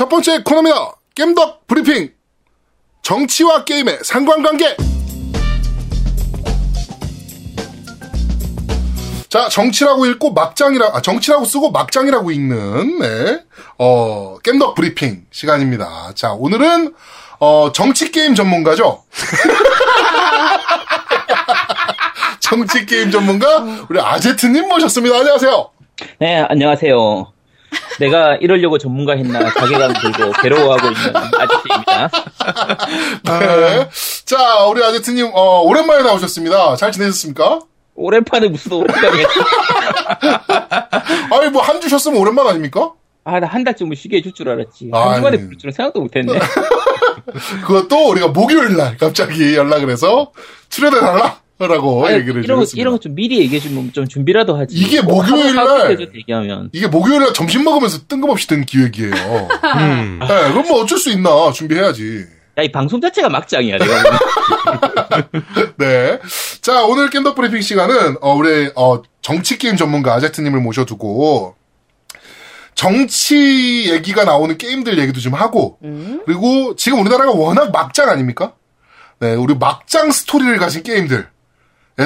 첫 번째 코너입니다. 겜덕 브리핑. 정치와 게임의 상관관계. 자, 정치라고 읽고 막장이라, 아, 정치라고 쓰고 막장이라고 읽는, 네. 어, 겜덕 브리핑 시간입니다. 자, 오늘은, 어, 정치 게임 전문가죠? 정치 게임 전문가, 우리 아제트님 모셨습니다. 안녕하세요. 네, 안녕하세요. 내가 이러려고 전문가 했나 자괴감 들고 괴로워하고 있는 아저씨입니다. 네. 자, 우리 아제트님, 어, 오랜만에 나오셨습니다. 잘 지내셨습니까? 오랜만에 무슨 오랜만에. 아니, 뭐, 한 주 쉬었으면 오랜만 아닙니까? 아, 나 한 달쯤은 쉬게 해줄 줄 알았지. 아, 한 주만에 네. 부를 줄은 생각도 못했네. 그것도 우리가 목요일 날 갑자기 연락을 해서 출연해달라! 라고 아니, 얘기를 이런 거. 이런 거 좀 미리 얘기해 주면 좀 준비라도 하지. 이게 뭐 목요일 날- 얘기하면. 이게 목요일 날 점심 먹으면서 뜬금없이 든 기획이에요. 음. 네, 그럼 뭐 어쩔 수 있나. 준비해야지. 야, 이 방송 자체가 막장이야, 내가. 네. 자, 오늘 겜덕 브리핑 시간은, 어, 우리, 어, 정치 게임 전문가 아제트님을 모셔두고, 정치 얘기가 나오는 게임들 얘기도 좀 하고, 그리고 지금 우리나라가 워낙 막장 아닙니까? 네, 우리 막장 스토리를 가진 게임들에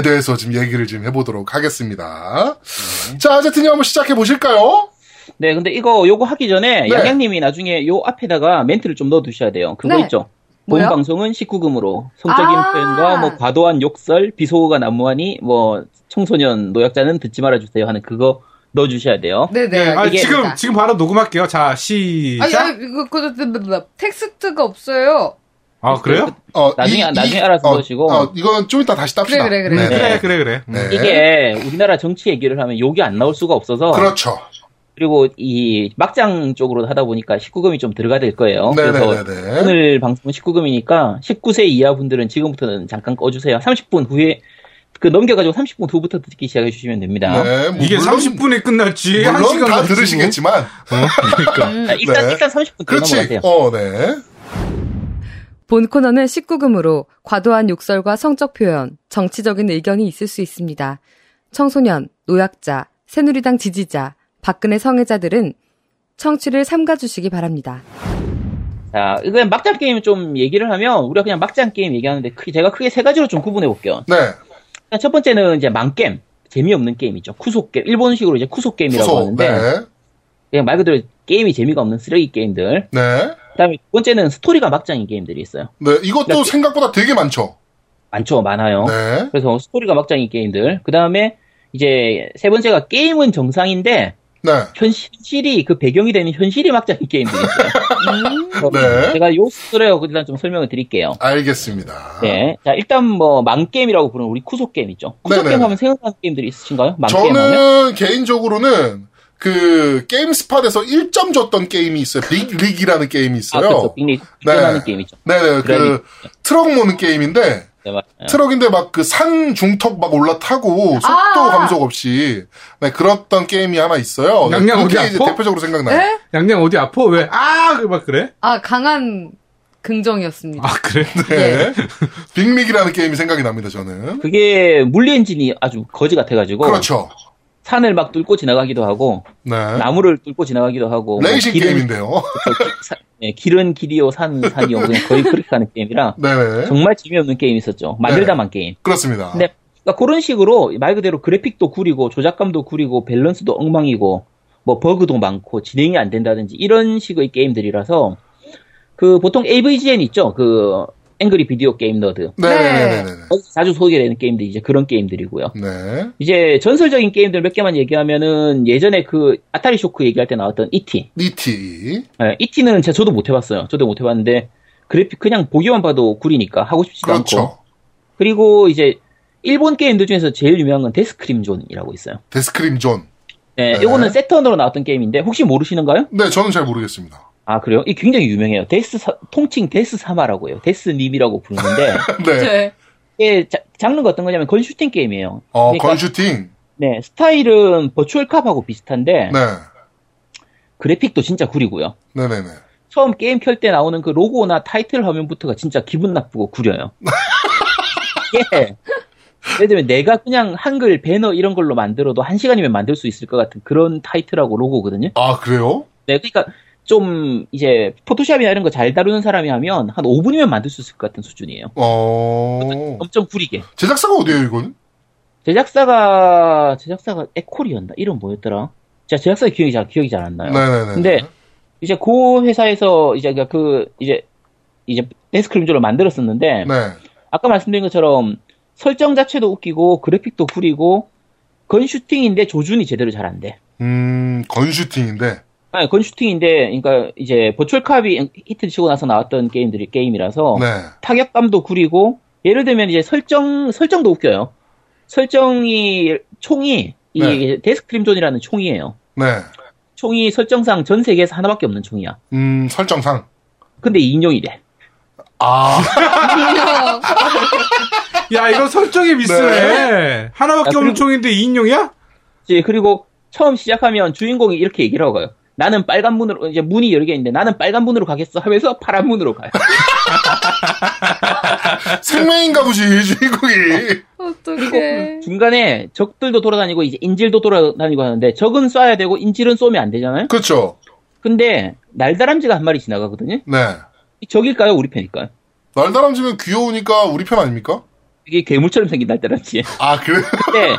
대해서 지금 얘기를 좀 해보도록 하겠습니다. 자, 아제트님 한번 시작해 보실까요? 네, 근데 이거, 요거 하기 전에, 네. 양양님이 나중에 요 앞에다가 멘트를 좀 넣어두셔야 돼요. 그거 네. 있죠? 본 뭐요? 방송은 19금으로 성적인 아. 표현과 뭐 과도한 욕설, 비속어가 난무하니 뭐 청소년 노약자는 듣지 말아주세요 하는 그거 넣어주셔야 돼요. 네네. 네, 아, 이게- 지금, 지금 바로 녹음할게요. 자, 시작. 아니, 아니, 이거, 그, 그, 그, 그, 텍스트가 없어요. 아, 그래요? 어, 나중에- 나중에 알아서 어, 넣으시고. 어, 이거는 좀 이따 다시 땁시다. 그래, 그래, 그래. 네, 그래, 그래, 그래. 네. 이게 우리나라 정치 얘기를 하면 욕이 안 나올 수가 없어서 그렇죠. 그리고 이 막장 쪽으로 하다 보니까 19금이 좀 들어가 될 거예요. 그래서 네네네네. 오늘 방송은 19금이니까 19세 이하 분들은 지금부터는 잠깐 꺼주세요. 30분 후에 그 넘겨가지고 30분 후부터 듣기 시작해 주시면 됩니다. 네, 뭐 이게 물론- 30분에 끝날지, 물론 1시간 다. 들으시겠지만. 그러니까. 자, 일단 네. 일단 30분 더 그렇지. 넘어가세요. 어, 네. 본 코너는 19금으로 과도한 욕설과 성적 표현, 정치적인 의견이 있을 수 있습니다. 청소년, 노약자, 새누리당 지지자, 박근혜 성애자들은 청취를 삼가주시기 바랍니다. 자, 이거 막장 게임 좀 얘기를 하면 우리가 그냥 막장 게임 얘기하는데 크게 제가 크게 세 가지로 좀 구분해 볼게요. 네. 첫 번째는 이제 망게임. 재미없는 게임이죠. クソ 게임. 일본식으로 이제 クソ 게임이라고 クソ. 하는데 네. 그냥 말 그대로 게임이 재미가 없는 쓰레기 게임들. 네. 그다음에 두 번째는 스토리가 막장인 게임들이 있어요. 네. 이것도 네. 생각보다 되게 많죠. 많죠, 많아요. 네. 그래서 스토리가 막장인 게임들. 그다음에 이제 세 번째가 게임은 정상인데 네. 현실이 그 배경이 되는 현실이 막장인 게임들이 있어요. 그래서 네. 제가 요 스토리하고 일단 좀 설명을 드릴게요. 알겠습니다. 네. 자, 일단 뭐 망게임이라고 부르는 우리 クソ 게임 있죠. クソ 네네. 게임 하면 생각나는 게임들이 있으신가요? 망게임 하면? 저는 개인적으로는 그 게임 스팟에서 1점 줬던 게임이 있어요. 빅 릭스라는 게임이 아, 있어요. 그렇죠. 빅릭스 네. 하는 게임이죠. 네 네. 그 트럭 모는 게임인데 네, 맞아요. 트럭인데 막 그 산 중턱 막 올라타고 속도 아! 감속 없이 네, 그랬던 게임이 하나 있어요. 네, 양양 어디 아파? 대표적으로 생각나요. 네? 양양 어디 아파? 왜? 아! 막 그래? 아, 강한 긍정이었습니다. 아, 그래? 네. 빅릭이라는 게임이 생각이 납니다, 저는. 그게 물리 엔진이 아주 거지 같아가지고 그렇죠. 산을 막 뚫고 지나가기도 하고 네. 나무를 뚫고 지나가기도 하고 뭐 레이싱 길은- 게임인데요. 사- 네, 길은 길이요 산 산이요 그냥 거의 그렇게 가는 게임이라 네네. 정말 재미없는 게임 있었죠. 만들다만 게임. 그렇습니다. 근데 그러니까 그런 식으로 말 그대로 그래픽도 구리고 조작감도 구리고 밸런스도 엉망이고 뭐 버그도 많고 진행이 안 된다든지 이런 식의 게임들이라서 그 보통 AVGN 있죠. 그 앵그리 비디오 게임 너드. 네네네네. 거기서 자주 소개되는 게임들이 이제 그런 게임들이고요. 네. 이제 전설적인 게임들 몇 개만 얘기하면은 예전에 그 아타리 쇼크 얘기할 때 나왔던 E.T. 이티. 예, E.T.는 제가 저도 못 해봤어요. 저도 못 해봤는데 그래픽 그냥 보기만 봐도 구리니까 하고 싶지도 않고. 그렇죠. 그리고 이제 일본 게임들 중에서 제일 유명한 건 데스크림존이라고 있어요. 데스크림존. 네, 네. 이거는 세턴으로 나왔던 게임인데 혹시 모르시는가요? 네, 저는 잘 모르겠습니다. 아 그래요? 이 굉장히 유명해요. 데스 사- 통칭 데스 様라고 해요. 데스님이라고 부르는데 네. 네. 이게 자- 장르가 어떤 거냐면 gun 슈팅 게임이에요. 어, 그러니까 gun슈팅. 네, 스타일은 버추얼 캅하고 비슷한데 네. 그래픽도 진짜 구리고요. 네네네. 처음 게임 켤 때 나오는 그 로고나 타이틀 화면부터가 진짜 기분 나쁘고 구려요. 이게 예를 들면 내가 그냥 한글 배너 이런 걸로 만들어도 한 시간이면 만들 수 있을 것 같은 그런 타이틀하고 로고거든요. 아, 그래요? 네, 그러니까 좀 이제 포토샵이나 이런 거 잘 다루는 사람이 하면 한 5분이면 만들 수 있을 것 같은 수준이에요. 어. 엄청 구리게. 제작사가 어디예요, 이건? 제작사가 제작사가 에콜이었나? 이름 뭐였더라? 제가 제작사 기억이 잘 기억이 잘 안 나요. 네네네. 근데 이제 그 회사에서 이제 그 이제 이제 데스크림조를 만들었었는데 네. 아까 말씀드린 것처럼 설정 자체도 웃기고 그래픽도 구리고 건 슈팅인데 조준이 제대로 잘 안 돼. 음, 건슈팅인데. 아니, 건 슈팅인데 그러니까 이제 버추얼캅이 히트 치고 나서 나왔던 게임들이 게임이라서 네. 타격감도 구리고 예를 들면 이제 설정 설정도 웃겨요. 설정이 총이 이 네. 데스크림존이라는 총이에요. 네. 총이 설정상 전 세계에서 하나밖에 없는 총이야. 음, 설정상. 근데 인용이래. 아, 야, 이거 설정이 미스네. 하나밖에 야, 없는 그리고- 총인데 2인용이야? 이제 그리고 처음 시작하면 주인공이 이렇게 얘기를 하고요. 나는 빨간 문으로 이제 문이 여러 개 있는데 나는 빨간 문으로 가겠어 하면서 파란 문으로 가요. 생명인가 보지, 주인공이. 어떡해. 중간에 적들도 돌아다니고 이제 인질도 돌아다니고 하는데 적은 쏴야 되고 인질은 쏘면 안 되잖아요. 그렇죠. 근데 날다람쥐가 한 마리 지나가거든요. 네. 이 적일까요? 우리 편일까요? 날다람쥐면 귀여우니까 우리 편 아닙니까? 이게 괴물처럼 생긴 날다람쥐. 아, 그래? 근데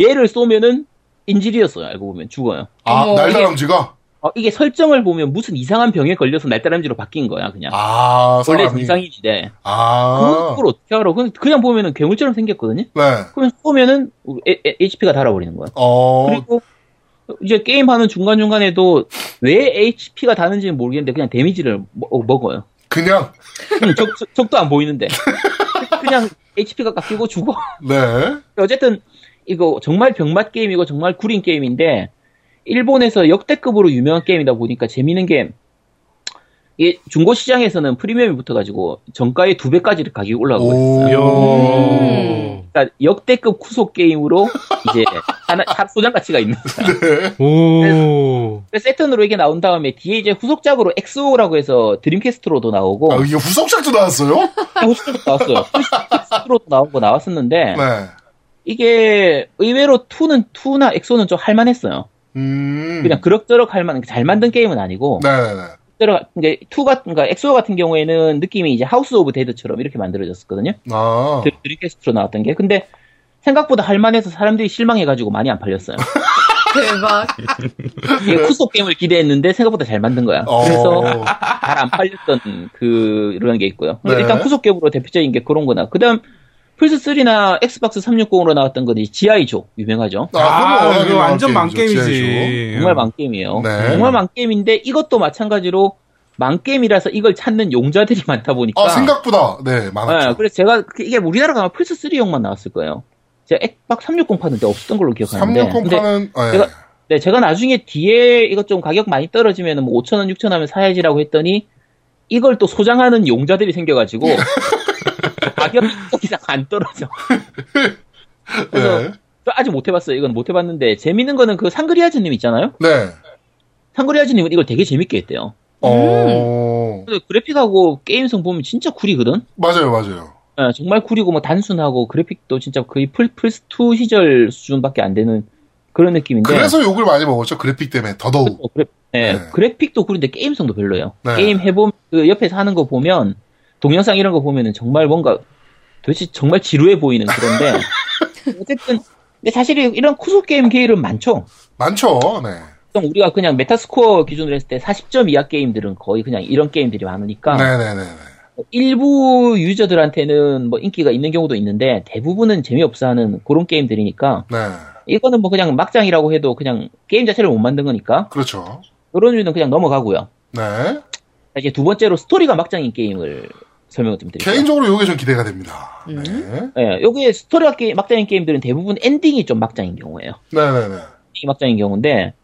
얘를 쏘면은 인질이었어요. 알고 보면 죽어요. 아, 날다람쥐가? 어, 이게 설정을 보면 무슨 이상한 병에 걸려서 날다람쥐로 바뀐 거야, 그냥. 아, 원래 사람이. 정상인인데. 아. 그걸 어떻게 알아? 그냥, 그냥 보면은 괴물처럼 생겼거든요? 네. 그러면 쏘면은 HP가 달아버리는 거야. 어, 그리고 이제 게임하는 중간중간에도 왜 HP가 다는지는 모르겠는데 그냥 데미지를 먹- 먹어요. 그냥, 음, 적, 적 도 안 보이는데. 그냥 HP가 깎이고 죽어. 네. 어쨌든 이거 정말 병맛 게임이고 정말 구린 게임인데 일본에서 역대급으로 유명한 게임이다 보니까 재미있는 게 이게 중고 시장에서는 프리미엄이 붙어가지고 정가의 두 배까지 가격이 올라가고 있어요. 요. 그러니까 역대급 구속 게임으로 이제 하나 합 소장 가치가 있는 거야. 오. 그래서 세턴으로 이게 나온 다음에 뒤에 이제 후속작으로 엑소라고 해서 드림캐스트로도 나오고 아, 이게 후속작도 나왔어요? 후속작도 나왔어요. 엑스로도 나오고 나왔었는데 네. 이게 의외로 2는 2나 엑소는 좀 할만했어요. 음. 그냥 그럭저럭 할만 잘 만든 게임은 아니고 네네네. 그럭저럭 이게 2 같은 그러니까 엑소 같은 경우에는 느낌이 이제 하우스 오브 데드처럼 이렇게 만들어졌었거든요. 아. 드- 드림캐스트로 나왔던 게 근데 생각보다 할만해서 사람들이 실망해가지고 많이 안 팔렸어요. 대박. 이게 후속 게임을 기대했는데 생각보다 잘 만든 거야. 어. 그래서 잘 안 팔렸던 그 이런 게 있고요. 네. 일단 후속 게임으로 대표적인 게 그런 거나 그 다음 플스 3나 엑스박스 360으로 나왔던 건 지아이조 유명하죠. 아, 그건 그거 완전. 망게임이지. 정말 망게임이에요. 네. 정말 망게임인데 이것도 마찬가지로 망게임이라서 이걸 찾는 용자들이 많다 보니까 아, 생각보다, 네, 많았죠. 네, 그래서 제가 그- 이게 우리나라 가면 플스 3용만 나왔을 거예요. 제가 엑박 360 파는데 없었던 걸로 기억하는데 360 파는, 네. 제가- 네, 제가 나중에 뒤에 이것 좀 가격 많이 떨어지면 뭐 5천원, 6천원 하면 사야지라고 했더니 이걸 또 소장하는 용자들이 생겨가지고 가격이 또 이상 안 떨어져. 그래서 네. 저 아직 못 해봤어요. 이건 못 해봤는데 재밌는 거는 그 상그리아즈님 있잖아요. 네. 상그리아즈님은 이걸 되게 재밌게 했대요. 어, 근데 그래픽하고 게임성 보면 진짜 구리거든. 맞아요, 맞아요. 예, 정말 구리고 뭐 단순하고 그래픽도 진짜 거의 플, 플스 2 시절 수준밖에 안 되는 그런 느낌인데. 그래서 욕을 많이 먹었죠, 그래픽 때문에, 더더욱. 어, 그래, 예, 네. 그래픽도 구린데 게임성도 별로예요. 네. 게임 해보면 그 옆에서 하는 거 보면 동영상 이런 거 보면은 정말 뭔가 도대체 정말 지루해 보이는 그런데 어쨌든 근데 사실 이런 クソ 게임 계열은 많죠. 많죠, 네. 그럼 우리가 그냥 메타스코어 기준으로 했을 때 40점 이하 게임들은 거의 그냥 이런 게임들이 많으니까 네네네. 일부 유저들한테는 뭐 인기가 있는 경우도 있는데 대부분은 재미없어 하는 그런 게임들이니까 네. 이거는 뭐 그냥 막장이라고 해도 그냥 게임 자체를 못 만든 거니까 그렇죠. 이런 유는 그냥 넘어가고요. 네. 자, 이제 두 번째로 스토리가 막장인 게임을 설명을 좀 드릴게요. 개인적으로 요게 좀 기대가 됩니다. 음. 네. 예, 요게 스토리가 게, 막장인 게임들은 대부분 엔딩이 좀 막장인 경우예요. 네네네. 엔딩이 막장인 경우인데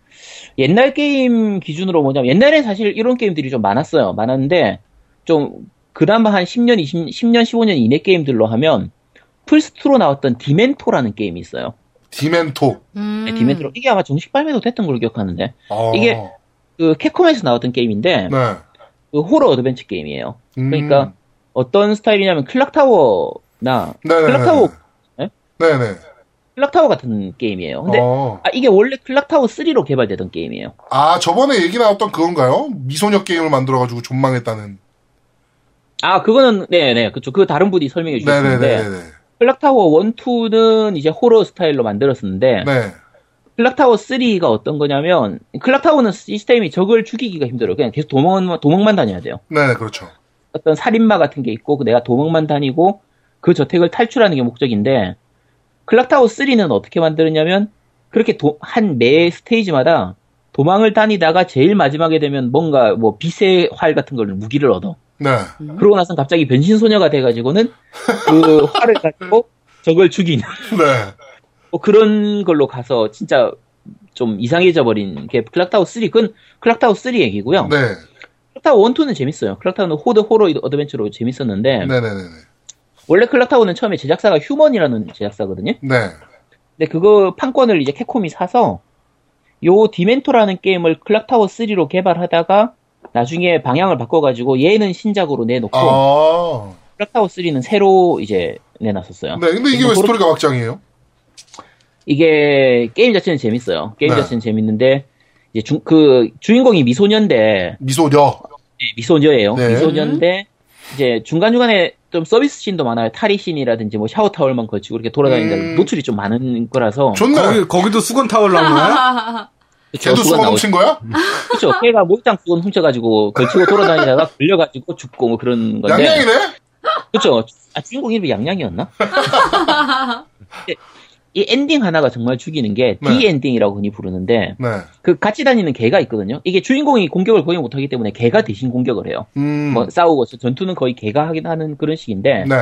옛날 게임 기준으로 뭐냐면 옛날엔 사실 이런 게임들이 좀 많았어요. 많았는데 좀 그나마 한 10년, 20, 10년, 15년 이내 게임들로 하면 플스2로 나왔던 디멘토라는 게임이 있어요. 디멘토. 음. 네, 디멘토. 이게 아마 정식 발매도 됐던 걸로 기억하는데 어. 이게- 그 캡콤에서 나왔던 게임인데 네. 그 호러 어드벤처 게임이에요. 음. 그러니까 어떤 스타일이냐면 클락타워나 네네네. 클락타워 네네. 클락타워 같은 게임이에요. 근데 어. 아, 이게 원래 클락타워 3로 개발되던 게임이에요. 아, 저번에 얘기 나왔던 그건가요? 미소녀 게임을 만들어가지고 존망했다는. 아, 그거는, 네네, 그쵸. 그 다른 분이 설명해 주셨는데, 네네네네. 클락타워 1, 2는 이제 호러 스타일로 만들었었는데, 네. 클락타워 3가 어떤 거냐면, 클락타워는 시스템이 적을 죽이기가 힘들어요. 그냥 계속 도망만, 도망만 다녀야 돼요. 네네, 그렇죠. 어떤 살인마 같은 게 있고, 내가 도망만 다니고, 그 저택을 탈출하는 게 목적인데, 클락타워 3는 어떻게 만들었냐면, 그렇게 도- 한매 스테이지마다 도망을 다니다가 제일 마지막에 되면 뭔가 뭐 빛의 활 같은 걸 무기를 얻어. 네. 그러고 나서 갑자기 변신 소녀가 돼가지고는 그 활을 가지고 적을 죽이는 네. 뭐 그런 걸로 가서 진짜 좀 이상해져 버린 게 클락타워 3. 그건 클락타워 3 얘기고요. 네. 클락타워 1, 2는 재밌어요. 클락타워는 호드 호러 어드벤처로 재밌었는데 네네네네. 원래 클락타워는 처음에 제작사가 휴먼이라는 제작사거든요. 네. 근데 그거 판권을 이제 캡콤이 사서 요 디멘토라는 게임을 클락타워 3로 개발하다가 나중에 방향을 바꿔가지고 얘는 신작으로 내놓고 아. 클락타워 3는 새로 이제 내놨었어요. 네. 근데 이게 왜 스토리가 막장이에요? 이게 게임 자체는 재밌어요. 게임 네. 자체는 재밌는데 이제 주, 그 주인공이 미소년데 미소녀. 미소녀예요. 네. 미소년데 이제 중간 중간에 좀 서비스 씬도 많아요. 탈의 씬이라든지 뭐 샤워 타월만 걸치고 이렇게 돌아다니는 음. 노출이 좀 많은 거라서 좋네. 거기, 거기도 수건 타월 나오나요? 걔도 수건. 훔친 거야? 그렇죠. 걔가 목장 수건 훔쳐가지고 걸치고 돌아다니다가 걸려가지고 죽고 뭐 그런 건데. 양양이네? 그렇죠. 아 주인공 이름이 양양이었나? 이 엔딩 하나가 정말 죽이는 게 네. D 엔딩이라고 흔히 부르는데 네. 그 같이 다니는 개가 있거든요. 이게 주인공이 공격을 거의 못하기 때문에 개가 대신 공격을 해요. 음. 뭐 싸우고 전투는 거의 개가 하긴 하는 그런 식인데 네.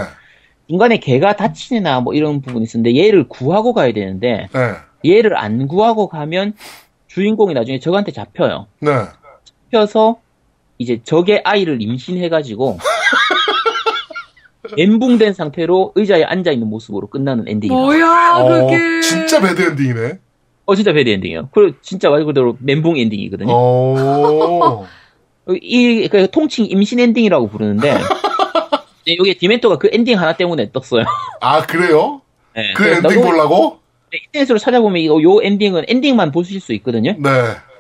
중간에 개가 다치나 뭐 이런 부분이 있었는데 얘를 구하고 가야 되는데 네. 얘를 안 구하고 가면 주인공이 나중에 적한테 잡혀요. 네. 잡혀서 이제 적의 아이를 임신해가지고 멘붕된 상태로 의자에 앉아 있는 모습으로 끝나는 엔딩이다. 뭐야, 어, 그게. 진짜 배드 엔딩이네. 어 진짜 배드 엔딩이에요. 그리고 진짜 말 그대로 멘붕 엔딩이거든요. 어. 이, 그 통칭 임신 엔딩이라고 부르는데, 네, 이게 디멘토가 그 엔딩 하나 때문에 떴어요. 아, 그래요? 네, 그 엔딩 너무- 보려고? 네, 인터넷으로 찾아보면 이거 요 엔딩은 엔딩만 보실 수 있거든요. 네.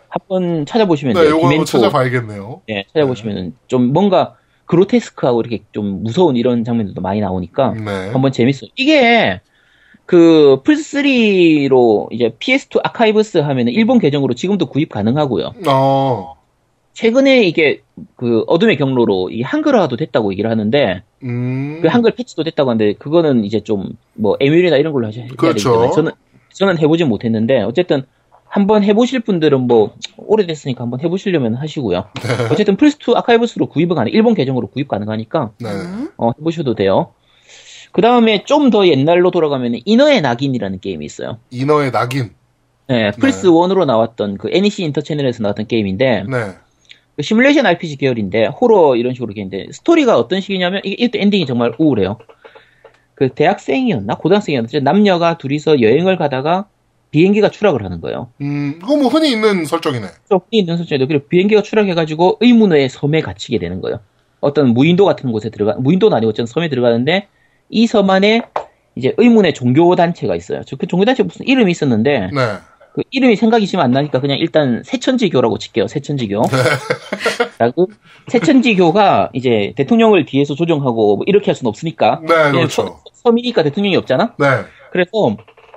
한번 찾아보시면 네, 돼요. 요거 한번 디멘토. 찾아봐야겠네요. 네, 찾아보시면 좀 뭔가 그로테스크하고 이렇게 좀 무서운 이런 장면들도 많이 나오니까 네. 한번 재밌어요. 이게 그 플스3로 이제 PS2 아카이브스 하면은 일본 계정으로 지금도 구입 가능하고요. 어. 최근에 이게 그 어둠의 경로로 이 한글화도 됐다고 얘기를 하는데 음. 그 한글 패치도 됐다고 하는데 그거는 이제 좀 뭐 에뮬이나 이런 걸로 하셔야 되기 그렇죠. 저는 저는 해보진 못했는데 어쨌든 한번 해보실 분들은 뭐 오래됐으니까 한번 해보시려면 하시고요. 네. 어쨌든 플스2 아카이브스로 구입은 가능, 일본 계정으로 구입 가능하니까 네. 어, 해보셔도 돼요. 그 다음에 좀 더 옛날로 돌아가면 이너의 낙인이라는 게임이 있어요. 인어의 낙인. 네, 플스 1으로 나왔던 그 NEC 인터 채널에서 나왔던 게임인데 네. 그 시뮬레이션 RPG 계열인데 호러 이런 식으로 게임인데 스토리가 어떤 식이냐면 이게 이것도 엔딩이 정말 우울해요. 그 대학생이었나 고등학생이었나 남녀가 둘이서 여행을 가다가 비행기가 추락을 하는 거예요. 음, 그거 뭐 흔히 있는 설정이네. 좀 있는 설정인데 그리고 비행기가 추락해가지고 의문의 섬에 갇히게 되는 거예요. 어떤 무인도 같은 곳에 들어가 무인도는 아니고 어쨌든 섬에 들어가는데 이 섬 안에 이제 의문의 종교 단체가 있어요. 저그 종교 단체 무슨 이름이 있었는데 네. 그 이름이 생각이 지금 안 나니까 그냥 일단 세천지교라고 칠게요. 세천지교. 라고 세천지교가 이제 대통령을 뒤에서 조정하고 뭐 이렇게 할 수는 없으니까 네, 그렇죠. 섬- 섬이니까 대통령이 없잖아. 네. 그래서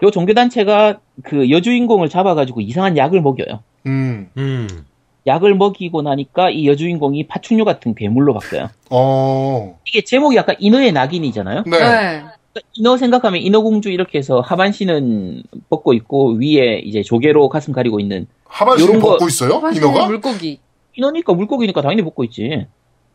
요 종교 단체가 그 여주인공을 잡아가지고 이상한 약을 먹여요. 음. 음. 약을 먹이고 나니까 이 여주인공이 파충류 같은 괴물로 바뀌어요. 어. 이게 제목이 약간 인어의 낙인이잖아요. 네. 네. 그러니까 인어 생각하면 인어공주 이렇게 해서 하반신은 벗고 있고 위에 이제 조개로 가슴 가리고 있는 하반신 요런 거- 벗고 있어요? 인어가? 물고기. 인어니까 물고기니까 당연히 벗고 있지.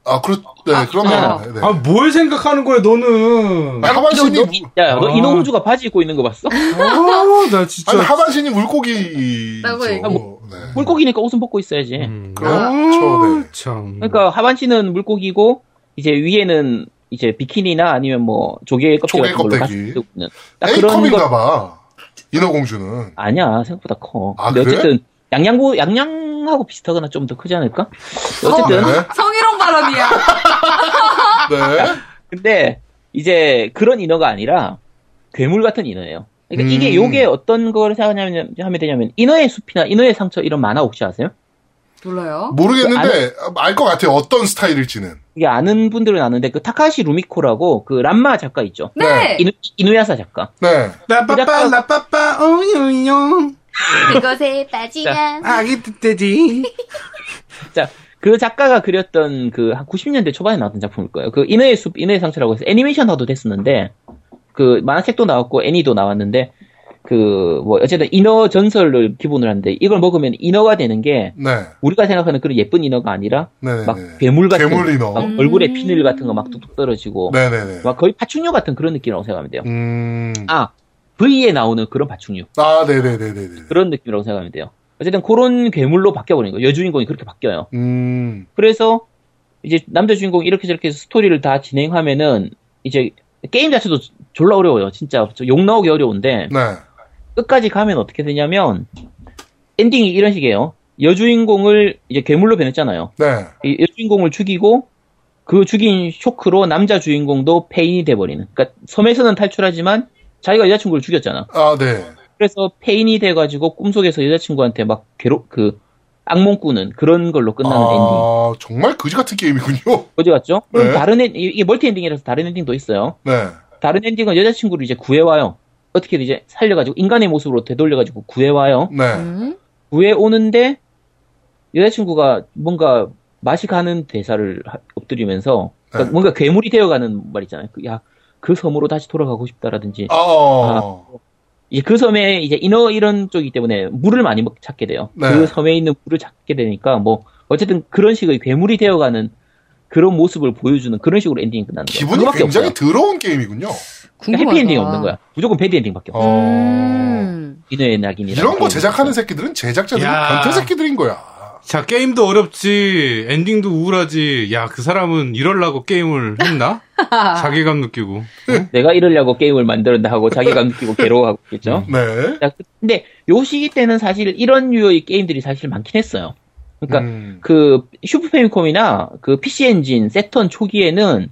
아, 그렇, 네, 그러네요. 네. 아, 뭘 생각하는 거야, 너는? 아니, 하반신이, 너, 너, 야, 너 아. 인어공주가 바지 입고 있는 거 봤어? 아, 나 진짜. 아니, 하반신이 물고기. 라고 얘기- 네. 물고기니까 옷은 벗고 있어야지. 음. 그렇죠, 아, 네. 참. 그러니까 하반신은 물고기고 이제 위에는 이제 비키니나 아니면 뭐 조개 껍질 조개 같은 걸로 껍데기. A컵인가 거 봐. 인어공주는. 아니야 생각보다 커. 아, 근데 그래? 어쨌든 양양고 양양하고 비슷하거나 좀 더 크지 않을까? 어쨌든 네. 성희롱 발언이야. 네. 근데 이제 그런 인어가 아니라 괴물 같은 인어예요. 그러니까 음. 이게 요게 어떤 걸 생각하냐면 하면 되냐면 인어의 숲이나 인어의 상처 이런 만화 혹시 아세요? 몰라요? 모르겠는데 알것 같아요. 어떤 스타일일지는. 이게 아는 분들은 아는데 그 타카시 루미코라고 그 람마 작가 있죠. 네! 이누, 이누야사 작가. 네. 라빠빠 라빠빠 어유용 이것에 빠지면 아기 뜯대지 자, 그 작가가 그렸던 그 한 90년대 초반에 나왔던 작품일 거예요. 그 인어의 숲, 인어의 상처라고 해서 애니메이션화도 됐었는데 그 만화책도 나왔고 애니도 나왔는데 그 뭐 어쨌든 인어 전설을 기본으로 하는데 이걸 먹으면 인어가 되는 게 네. 우리가 생각하는 그런 예쁜 인어가 아니라 네네네. 막 괴물 같은 괴물 인어. 막 얼굴에 피늘 같은 거 막 뚝뚝 떨어지고 네네네. 막 거의 파충류 같은 그런 느낌이라고 생각하면 돼요. 음. 아 V에 나오는 그런 파충류 아, 네네네네네. 그런 느낌이라고 생각하면 돼요. 어쨌든 그런 괴물로 바뀌어버린 거예요. 여주인공이 그렇게 바뀌어요. 음. 그래서 이제 남자 주인공 이렇게 저렇게 스토리를 다 진행하면은 이제 게임 자체도 졸라 어려워요. 진짜 저욕 나오기 어려운데 네. 끝까지 가면 어떻게 되냐면 엔딩이 이런 식이에요. 여주인공을 이제 괴물로 변했잖아요. 네. 이 여주인공을 죽이고 그 죽인 쇼크로 남자 주인공도 폐인이 돼버리는. 그러니까 섬에서는 탈출하지만 자기가 여자친구를 죽였잖아. 아, 네. 그래서 폐인이 돼가지고 꿈속에서 여자친구한테 막 괴롭 그 악몽 꾸는 그런 걸로 끝나는 엔딩. 아, 정말 거지 같은 게임이군요. 어디 갔죠? 그럼 네. 다른 엔, 이게 멀티 엔딩이라서 다른 엔딩도 있어요. 네. 다른 엔딩은 여자친구를 이제 구해와요. 어떻게든 이제 살려가지고 인간의 모습으로 되돌려가지고 구해와요. 네. 음? 구해오는데 여자친구가 뭔가 맛이 가는 대사를 하- 엎드리면서 그러니까 네. 뭔가 괴물이 되어가는 말 있잖아요. 그, 야, 그 섬으로 다시 돌아가고 싶다라든지 아, 어. 이제 그 섬에 이제 인어 이런 쪽이기 때문에 물을 많이 먹- 찾게 돼요. 네. 그 섬에 있는 물을 찾게 되니까 뭐 어쨌든 그런 식의 괴물이 되어가는 그런 모습을 보여주는 그런 식으로 엔딩이 끝나는 거예요. 기분이 굉장히 없어요. 더러운 게임이군요. 그러니까 해피 엔딩이 없는 거야. 무조건 배드 엔딩밖에 없어. 어. 음. 인어의 낙인이라. 이런 거 제작하는 새끼들은 제작자들은 야. 변태 새끼들인 거야. 자 게임도 어렵지 엔딩도 우울하지 야 그 사람은 이럴라고 게임을 했나 자괴감 느끼고 내가 이러려고 게임을 만들었다 하고 자괴감 느끼고 괴로워하고 있겠죠. 네. 자, 근데 요 시기 때는 사실 이런 유의 게임들이 사실 많긴 했어요. 그러니까 음. 그 슈퍼 패미콤이나 그 PC 엔진, 새턴 초기에는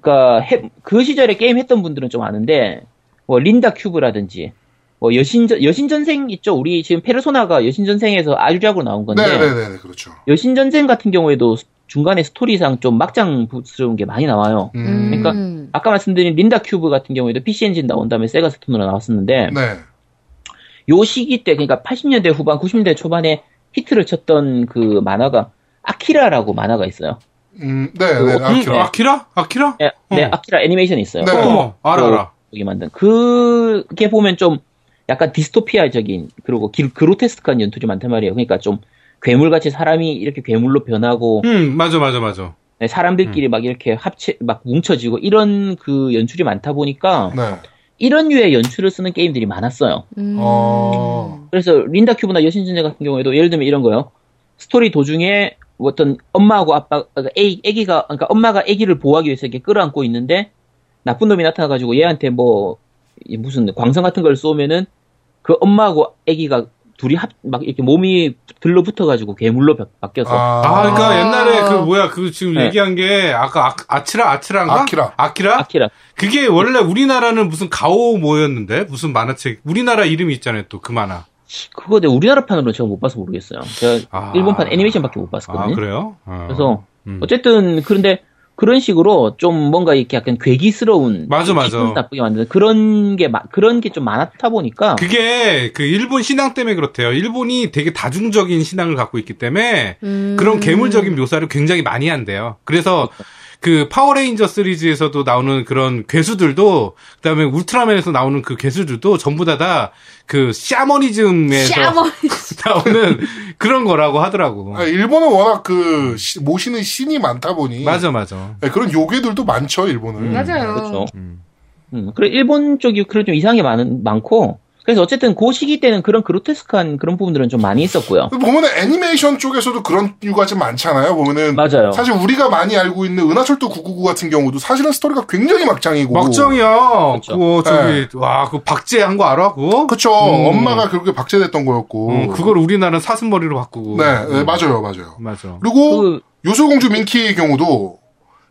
그러니까 해- 그 시절에 게임 했던 분들은 좀 아는데 뭐 린다 큐브라든지 뭐 여신전 여신전생 있죠. 우리 지금 페르소나가 여신전생에서 외전작으로 나온 건데 네네네, 그렇죠. 여신전생 같은 경우에도 중간에 스토리상 좀 막장스러운 게 많이 나와요. 음. 그러니까 음. 아까 말씀드린 린다 큐브 같은 경우에도 PC 엔진 나온 다음에 세가 새턴으로 나왔었는데 네. 요 시기 때 그러니까 80년대 후반 90년대 초반에 히트를 쳤던 그 만화가 아키라라고 만화가 있어요. 음, 네, 네, 음, 아키라. 음, 아키라? 아키라? 네, 네, 어. 아키라 애니메이션이 있어요. 네. 어, 알아 알아 여기 만든 그게 보면 좀 약간 디스토피아적인 그리고 기- 그로테스크한 연출이 많단 말이에요. 그러니까 좀 괴물같이 사람이 이렇게 괴물로 변하고 음 맞아 맞아 맞아 네, 사람들끼리 막 이렇게 합체 막 뭉쳐지고 이런 그 연출이 많다 보니까 네. 이런 류의 연출을 쓰는 게임들이 많았어요. 음. 어. 그래서 린다 큐브나 여신전쟁 같은 경우에도 예를 들면 이런 거요. 스토리 도중에 어떤 엄마하고 아빠, 그러니까 애, 애기가, 그러니까 엄마가 애기를 보호하기 위해서 이렇게 끌어안고 있는데 나쁜 놈이 나타나가지고 얘한테 뭐이 무슨 광선 같은 걸 쏘면은 그 엄마하고 애기가 둘이 합, 막 이렇게 몸이 들러붙어가지고 괴물로 바- 바뀌어서 아, 아 그러니까 아. 옛날에 그 뭐야 그 지금 네. 얘기한 게 아까 아, 치라 아치라인가? 아키라. 아키라? 아키라. 그게 원래 우리나라는 무슨 가오 뭐였는데 무슨 만화책 우리나라 이름이 있잖아요 또 그 만화 그거 내 우리나라 판으로 제가 못 봐서 모르겠어요. 제가 아. 일본판 애니메이션밖에 못 봤었거든요. 아 그래요? 어. 그래서 음. 어쨌든 그런데 그런 식으로 좀 뭔가 이렇게 약간 괴기스러운 맞아, 맞아. 나쁘게 만드는 그런 게 마- 그런 게 좀 많았다 보니까 그게 그 일본 신앙 때문에 그렇대요. 일본이 되게 다중적인 신앙을 갖고 있기 때문에 음. 그런 괴물적인 묘사를 굉장히 많이 한대요. 그래서 그 파워레인저 시리즈에서도 나오는 그런 괴수들도 그다음에 울트라맨에서 나오는 그 괴수들도 전부 다 다 그 샤머니즘에서 샤머니. 나오는 그런 거라고 하더라고. 아, 일본은 워낙 그 시- 모시는 신이 많다 보니 맞아 맞아. 네, 그런 요괴들도 많죠 일본은. 음. 맞아요. 그렇죠. 음. 음, 그래 일본 쪽이 그런 좀 이상한 게 많은 많고 그래서 어쨌든 그 시기 때는 그런 그로테스크한 그런 부분들은 좀 많이 있었고요. 보면은 애니메이션 쪽에서도 그런 류가 좀 많잖아요. 보면은 맞아요. 사실 우리가 많이 알고 있는 은하철도 999 같은 경우도 사실은 스토리가 굉장히 막장이고. 막장이야. 그쵸. 그거 저기 네. 와 그 박제한 거 알아? 그거? 그쵸. 음. 엄마가 그렇게 박제됐던 거였고. 음, 그걸 우리나라는 사슴머리로 바꾸고. 네, 네, 음. 맞아요, 맞아요. 맞아. 그리고 그 요술공주 민키의 경우도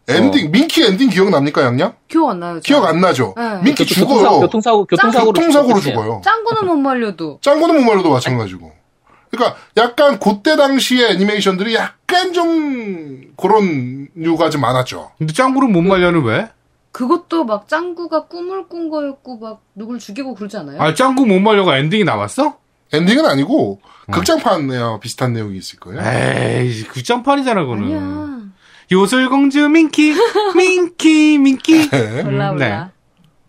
엔딩 민키 엔딩 기억납니까 양양? 기억 안 나요. 저. 기억 안 나죠? 네. 민키 그 죽어요. 교통사고, 교통사고로, 교통사고로. 죽어요. 짱구는 못 말려도. 짱구는 못 말려도 마찬가지고. 그러니까 약간 그때 당시의 애니메이션들이 약간 좀 그런 류가 좀 많았죠. 근데 짱구를 못 말려는 왜? 그것도 막 짱구가 꿈을 꾼 거였고 막 누굴 죽이고 그러지 않아요? 아, 짱구 못 말려가 엔딩이 나왔어? 엔딩은 아니고 어. 극장판에 비슷한 내용이 있을 거예요. 에이, 극장판이잖아, 그거는. 아니야. 요술공주 민키, 민키, 민키. 네. 몰라 음, 몰라.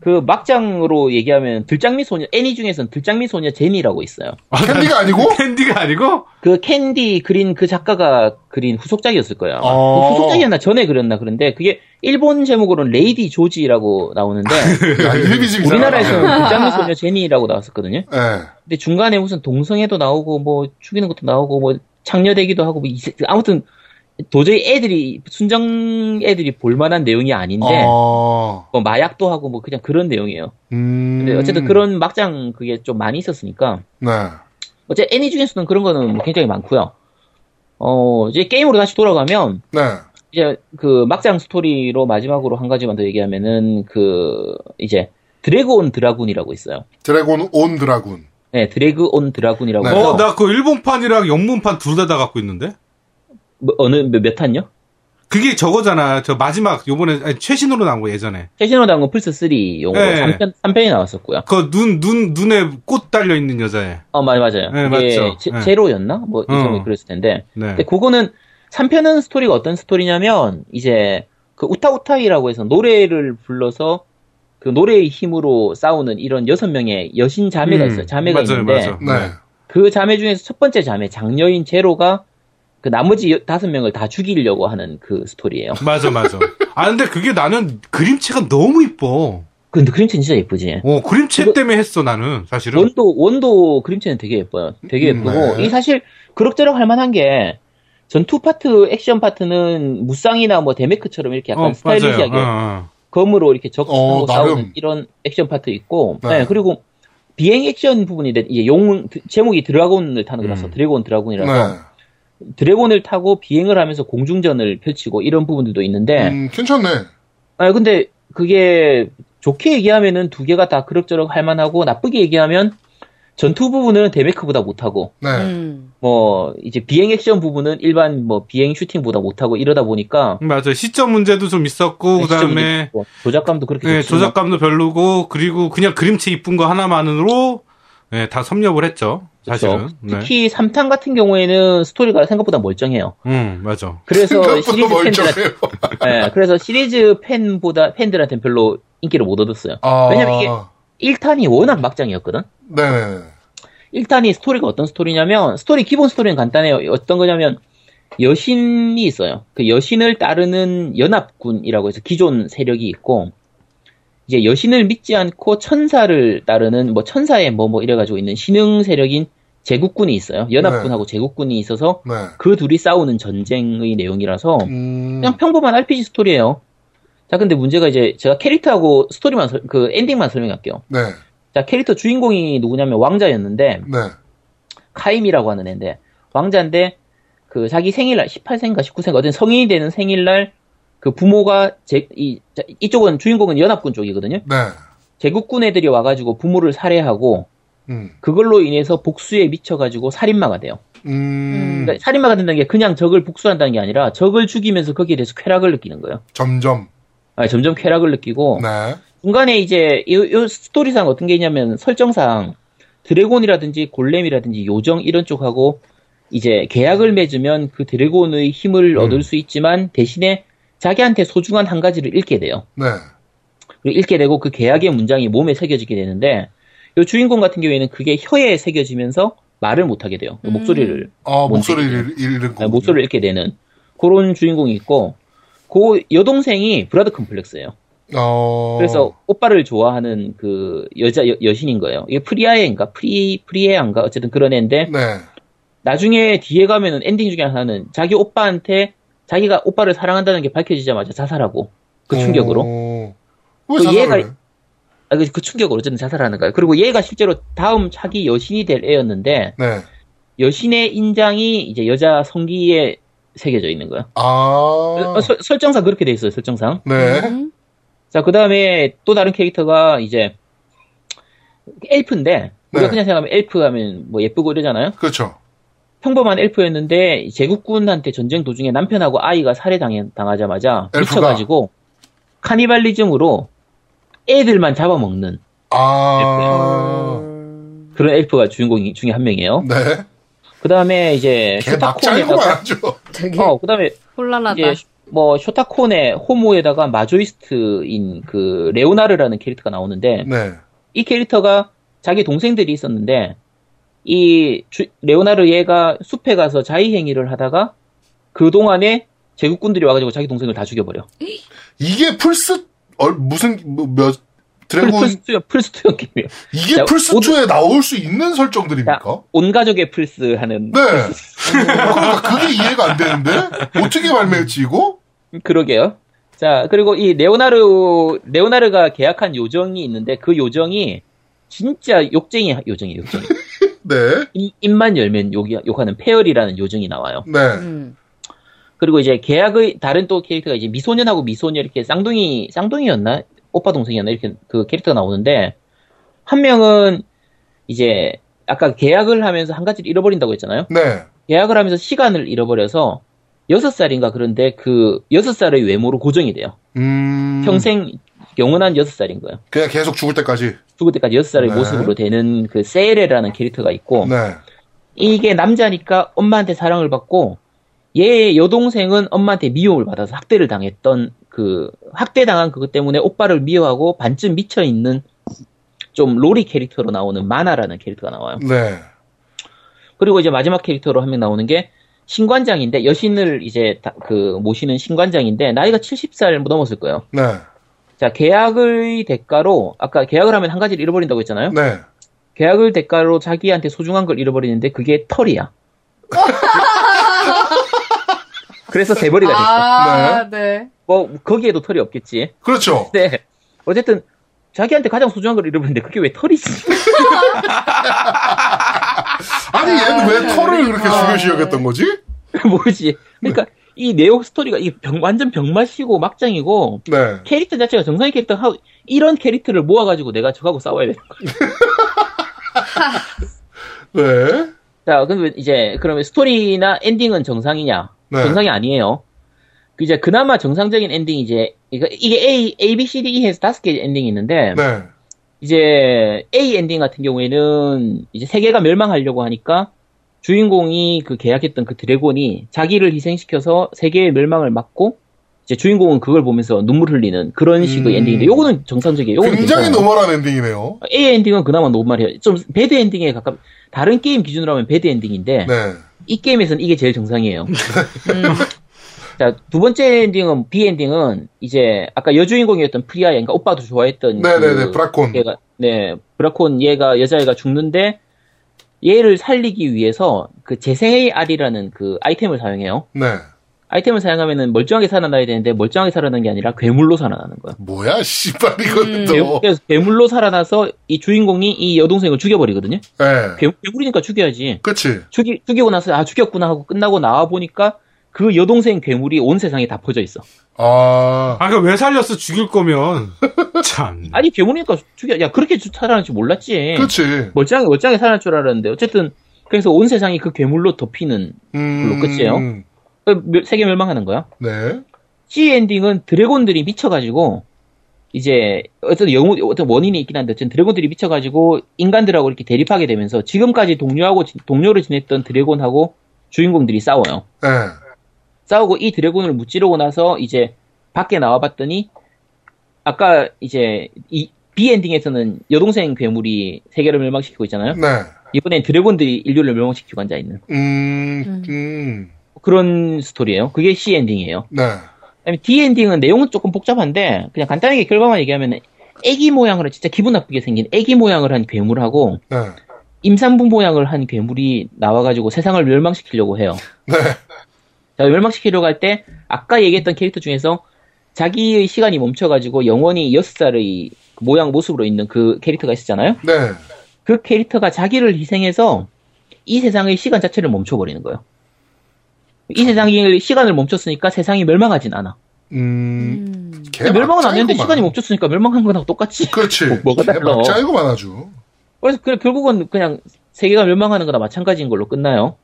그 막장으로 얘기하면 들장미 소녀, 애니 중에서는 들장미 소녀 제니라고 있어요. 캔디가 아니고 캔디가 아니고? 그 캔디 그린 그 작가가 그린 후속작이었을 거예요. 아마. 어. 그 후속작이었나 전에 그렸나 그런데 그게 일본 제목으로는 레이디 조지라고 나오는데. 우리나라에서는 들장미 소녀 제니라고 나왔었거든요. 예. 근데 중간에 무슨 동성애도 나오고 뭐 죽이는 것도 나오고 뭐 창녀되기도 하고 뭐 이세- 아무튼 도저히 애들이 순정 애들이 볼만한 내용이 아닌데 어. 뭐 마약도 하고 뭐 그냥 그런 내용이에요. 음. 근데 어쨌든 그런 막장 그게 좀 많이 있었으니까 네. 어째 애니 중에서는 그런 거는 뭐 굉장히 많고요. 어 이제 게임으로 다시 돌아가면 네. 이제 그 막장 스토리로 마지막으로 한 가지만 더 얘기하면은 그 이제 드래그 온 드라군이라고 있어요. 드래곤 온 드라군. 네, 드래그 온 드라군이라고 네. 해서 어, 나 그 일본판이랑 영문판 둘 다 다 갖고 있는데? 뭐, 어느 몇, 몇 탄요? 그게 저거잖아. 저 마지막, 요번에, 아니, 최신으로 나온 거 예전에. 최신으로 나온 건 플스 3 용으로 네. 3편 3편이 나왔었고요. 그 눈, 눈, 눈 에 꽃 달려 있는 여자애. 어, 맞아요, 맞아요. 네, 맞죠. 제, 네. 제로였나? 뭐, 어. 이성이 그랬을 텐데. 네. 근데 그거는 3편은 스토리가 어떤 스토리냐면 이제 그 우타우타이라고 해서 노래를 불러서 그 노래의 힘으로 싸우는 이런 여섯 명의 여신 자매가 음, 있어요. 자매가 맞아요, 있는데 맞아요. 네. 그 자매 중에서 첫 번째 자매 장녀인 제로가 그 나머지 여- 다섯 명을 다 죽이려고 하는 그 스토리예요. 맞아, 맞아. 아, 근데 그게 나는 그림체가 너무 이뻐. 근데 그림체는 진짜 예쁘지. 어, 그림체 그거- 때문에 했어, 나는, 사실은. 원도 원도 그림체는 되게 예뻐요. 되게 음, 예쁘고 네. 이게 사실 그럭저럭 할 만한 게 전투 파트, 액션 파트는 무쌍이나 뭐 데메크처럼 이렇게 약간 어, 스타일리시하게. 어, 어. 검으로 이렇게 적하고 어, 싸우는. 이런 액션 파트 있고, 네. 네, 그리고 비행 액션 부분이 이제 용 제목이 드라곤을 타는 거라서 음. 드래그 온 드라군이라서 네. 드래곤을 타고 비행을 하면서 공중전을 펼치고 이런 부분들도 있는데, 음, 괜찮네. 아 근데 그게 좋게 얘기하면은 두 개가 다 그럭저럭 할만하고 나쁘게 얘기하면 전투 부분은 데메크보다 못하고 네. 음. 뭐 이제 비행 액션 부분은 일반 뭐 비행 슈팅보다 못하고 이러다 보니까 맞아. 시점 문제도 좀 있었고, 그 다음에, 뭐 조작감도 그렇게 네, 조작감도 별로고, 그리고 그냥 그림체 이쁜 거 하나만으로, 네, 다 섭렵을 했죠. 사실은. 그렇죠. 네. 특히 3탄 같은 경우에는 스토리가 생각보다 멀쩡해요. 음, 맞아. 그래서 시리즈 팬들한테, 멀쩡해요. 예, 그래서 시리즈 팬보다 팬들한테는 별로 인기를 못 얻었어요. 아. 왜냐면 이게 1탄이 워낙 막장이었거든. 네네. 1탄이 스토리가 어떤 스토리냐면 스토리 기본 스토리는 간단해요. 어떤 거냐면 여신이 있어요. 그 여신을 따르는 연합군이라고 해서 기존 세력이 있고 이제 여신을 믿지 않고 천사를 따르는 뭐 천사의 뭐 뭐 이래가지고 있는 신흥 세력인 제국군이 있어요. 연합군하고 제국군이 있어서 네. 그 둘이 싸우는 전쟁의 내용이라서 음. 그냥 평범한 RPG 스토리예요. 자, 근데 문제가 이제 제가 캐릭터하고 스토리만 설- 그 엔딩만 설명할게요. 네. 자, 캐릭터 주인공이 누구냐면 왕자였는데 네. 카임이라고 하는 애인데 왕자인데 그 자기 생일날 18세인가 19세인가 어떤 성인이 되는 생일날 그 부모가 제, 이, 자, 이쪽은 주인공은 연합군 쪽이거든요. 네. 제국군 애들이 와가지고 부모를 살해하고 음. 그걸로 인해서 복수에 미쳐가지고 살인마가 돼요. 음. 그러니까 살인마가 된다는 게 그냥 적을 복수한다는 게 아니라 적을 죽이면서 거기에 대해서 쾌락을 느끼는 거예요. 점점. 아, 점점 쾌락을 느끼고 네. 중간에 이제 이, 이 스토리상 어떤 게 있냐면 설정상 드래곤이라든지 골렘이라든지 요정 이런 쪽하고 이제 계약을 맺으면 그 드래곤의 힘을 음. 얻을 수 있지만 대신에 자기한테 소중한 한 가지를 잃게 돼요. 네. 그리고 잃게 되고 그 계약의 문장이 몸에 새겨지게 되는데 이 주인공 같은 경우에는 그게 혀에 새겨지면서 말을 못하게 돼요. 음. 목소리를 아, 뭔 목소리를 잃는 거. 아, 목소리를 잃게 되는 그런 주인공이 있고 그 여동생이 brother complex예요. 어. 그래서 오빠를 좋아하는 그 여자 여, 여신인 거예요. 이게 프리아에인가 프리 프리에안가 어쨌든 그런 애인데 네. 나중에 뒤에 가면은 엔딩 중에 하나는 자기 오빠한테 자기가 오빠를 사랑한다는 게 밝혀지자마자 자살하고 그 충격으로 어. 왜그 얘가- 해? 아, 그, 그 충격으로 어쨌든 자살하는 거예요. 그리고 얘가 실제로 다음 차기 여신이 될 애였는데 네. 여신의 인장이 이제 여자 성기의 새겨져 있는 거예요. 아. 어, 설- 설정상 그렇게 돼 있어요, 설정상. 네. 음? 자, 그 다음에 또 다른 캐릭터가 이제 엘프인데, 우리가 네. 그냥 생각하면 엘프 하면 뭐 예쁘고 이러잖아요? 그렇죠. 평범한 엘프였는데, 제국군한테 전쟁 도중에 남편하고 아이가 살해당하자마자? 미쳐가지고, 카니발리즘으로 애들만 잡아먹는 아. 그런 엘프가 주인공 중에 한 명이에요. 네. 그 다음에 이제 쇼타콘에다가. 되게 어, 그 다음에 혼란하다. 이제 뭐 쇼타콘의 호모에다가 마조이스트인 그 레오나르라는 캐릭터가 나오는데 네. 이 캐릭터가 자기 동생들이 있었는데 이 주- 레오나르 얘가 숲에 가서 자의행위를 하다가 그 동안에 제국군들이 와가지고 자기 동생을 다 죽여버려. 이게 플스 얼 무슨 뭐, 몇 드래곤 플스2형, 플스2형 게임이에요. 이게 자, 플스2에 나올 수 있는 설정들입니까? 온 가족의 플스 하는 네. 그러니까 그게 이해가 안 되는데 어떻게 발매했지 이거? 그러게요. 자, 그리고 이 레오나르, 레오나르가 계약한 요정이 있는데 그 요정이 진짜 욕쟁이 요정이에요, 욕쟁이. 네. 이- 입만 열면 욕, 욕하는 fairy라는 요정이 나와요. 네. 음. 그리고 이제 계약의 다른 또 캐릭터가 이제 미소년하고 미소녀 이렇게 쌍둥이, 쌍둥이였나? 오빠 동생이었나? 이렇게 그 캐릭터가 나오는데 한 명은 이제 아까 계약을 하면서 한 가지를 잃어버린다고 했잖아요. 네. 계약을 하면서 시간을 잃어버려서 여섯 살인가 그런데 그 여섯 살의 외모로 고정이 돼요. 음. 평생 영원한 여섯 살인 거예요. 그냥 계속 죽을 때까지. 죽을 때까지 여섯 살의 네. 모습으로 되는 그 세레라는 캐릭터가 있고 네. 이게 남자니까 엄마한테 사랑을 받고 얘 여동생은 엄마한테 미움을 받아서 학대를 당했던 그 학대 당한 그것 때문에 오빠를 미워하고 반쯤 미쳐 있는 좀 로리 캐릭터로 나오는 마나라는 캐릭터가 나와요. 네. 그리고 이제 마지막 캐릭터로 한 명 나오는 게 신관장인데 여신을 이제 다- 그 모시는 신관장인데 나이가 70살 넘었을 거예요. 네. 자 계약의 대가로 아까 계약을 하면 한 가지를 잃어버린다고 했잖아요. 네. 계약을 대가로 자기한테 소중한 걸 잃어버리는데 그게 털이야. 그래서 대머리가 됐어. 아, 네. 뭐 거기에도 털이 없겠지. 그렇죠. 근데 어쨌든 자기한테 가장 소중한 걸 잃어버리는데 그게 왜 털이지? 아니 얘는 왜 털을 그렇게 아. 중요시 여겼던 거지? 뭐지? 그러니까 이 내용 스토리가 이 병, 완전 병맛이고 막장이고 네. 캐릭터 자체가 정상의 캐릭터 하고 이런 캐릭터를 모아가지고 내가 저하고 싸워야 되는 거야. 네. 자, 그러면 이제 그러면 스토리나 엔딩은 정상이냐? 네. 정상이 아니에요. 그 이제 그나마 정상적인 엔딩이 이제 이게 A, A, B, C, D, E 해서 다섯 개 엔딩이 있는데 네. 이제 A 엔딩 같은 경우에는 이제 세계가 멸망하려고 하니까 주인공이 그 계약했던 그 드래곤이 자기를 희생시켜서 세계의 멸망을 막고 이제 주인공은 그걸 보면서 눈물 흘리는 그런 식의 음. 엔딩인데 요거는 정상적이에요. 요거는 굉장히 괜찮아요. normal한 엔딩이네요. A 엔딩은 그나마 normal이에요. 좀 bad 엔딩에 가깝 다른 게임 기준으로 하면 bad 엔딩인데 네. 이 게임에서는 이게 제일 정상이에요. 자, 두 번째 엔딩은, B 엔딩은, 이제, 아까 여주인공이었던 프리아, 그러니까 오빠도 좋아했던. 네네네. 그 브라콘. 얘가, 네, 브라콘 얘가, 여자애가 죽는데, 얘를 살리기 위해서, 그 재생의 알이라는 그 아이템을 사용해요. 네. 아이템을 사용하면은 멀쩡하게 살아나야 되는데, 멀쩡하게 살아나는 게 아니라 괴물로 살아나는 거야. 뭐야 씨발 이건 괴- 또. 그래서 괴물로 살아나서, 이 주인공이 이 여동생을 죽여버리거든요? 네. 괴, 괴물이니까 죽여야지. 그치. 죽이, 죽이고 나서, 아, 죽였구나 하고 끝나고 나와 보니까, 그 여동생 괴물이 온 세상에 다 퍼져 있어. 아. 아, 그왜 살렸어? 죽일 거면. 참. 아니 괴물이니까 죽여. 야 그렇게 주- 살아날 줄 몰랐지. 그치. 멀쩡하게 멀쩡하게 살아날 줄 알았는데 어쨌든 그래서 온 세상이 그 괴물로 덮이는 음. 별로 끝이에요. 그 멸- 세계 멸망하는 거야. 네. C 엔딩은 드래곤들이 미쳐가지고 이제 어떤 영우 어떤 원인이 있긴 한데 어쨌든 드래곤들이 미쳐가지고 인간들하고 이렇게 대립하게 되면서 지금까지 동료하고 지- 동료로 지냈던 드래곤하고 주인공들이 싸워요. 네. 싸우고 이 드래곤을 무찌르고 나서 이제 밖에 나와봤더니 아까 이제 이 B 엔딩에서는 여동생 괴물이 세계를 멸망시키고 있잖아요. 네. 이번엔 드래곤들이 인류를 멸망시키고 앉아 있는 음. 음. 그런 스토리예요. 그게 C 엔딩이에요. 네. 그다음에 D 엔딩은 내용은 조금 복잡한데 그냥 간단하게 결과만 얘기하면 애기 모양으로 진짜 기분 나쁘게 생긴 애기 모양을 한 괴물하고 네. 임산부 모양을 한 괴물이 나와가지고 세상을 멸망시키려고 해요. 네. 자, 멸망시키려고 할 때, 아까 얘기했던 캐릭터 중에서 자기의 시간이 멈춰가지고 영원히 6살의 모양, 모습으로 있는 그 캐릭터가 있었잖아요? 네. 그 캐릭터가 자기를 희생해서 이 세상의 시간 자체를 멈춰버리는 거예요. 이 세상이 시간을 멈췄으니까 세상이 멸망하진 않아. 음, 음. 개 멸망은 안 되는데 막장이구만. 시간이 멈췄으니까 멸망한 거랑 똑같지. 그렇지. 뭐- 뭐가 개 달라. 막장이구만 아주. 그래서 그래 결국은 그냥 세계가 멸망하는 거나 마찬가지인 걸로 끝나요.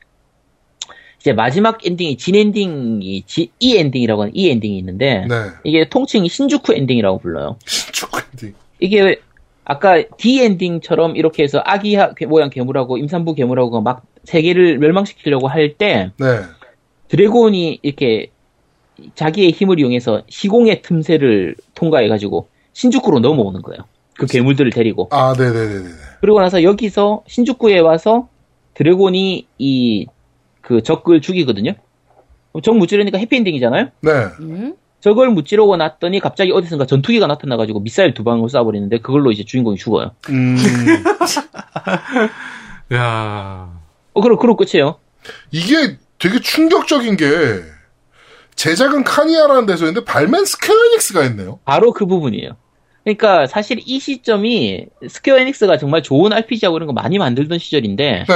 이제 마지막 엔딩이 진 엔딩이 지- E 엔딩이라고 하는 E 엔딩이 있는데 네. 이게 통칭 신주쿠 엔딩이라고 불러요. 신주쿠 엔딩. 이게 아까 D 엔딩처럼 이렇게 해서 아기 하- 모양 괴물하고 임산부 괴물하고 막 세계를 멸망시키려고 할때 네. 드래곤이 이렇게 자기의 힘을 이용해서 시공의 틈새를 통과해가지고 신주쿠로 넘어오는 거예요. 그 괴물들을 데리고. 아, 네네네네. 그리고 나서 여기서 신주쿠에 와서 드래곤이 이 그 적을 죽이거든요. 그럼 적 무찌르니까 해피엔딩이잖아요. 네. 음? 적을 무찌르고 났더니 갑자기 어디선가 전투기가 나타나가지고 미사일 두 방을 쏴버리는데 그걸로 이제 주인공이 죽어요. 음, 야 어, 그럼, 그럼 끝이에요. 이게 되게 충격적인 게, 제작은 캬비아라는 데서 했는데, 발매는 스퀘어 에닉스가 했네요. 바로 그 부분이에요. 그러니까 사실 이 시점이 스퀘어 에닉스가 정말 좋은 RPG하고 이런 거 많이 만들던 시절인데 네.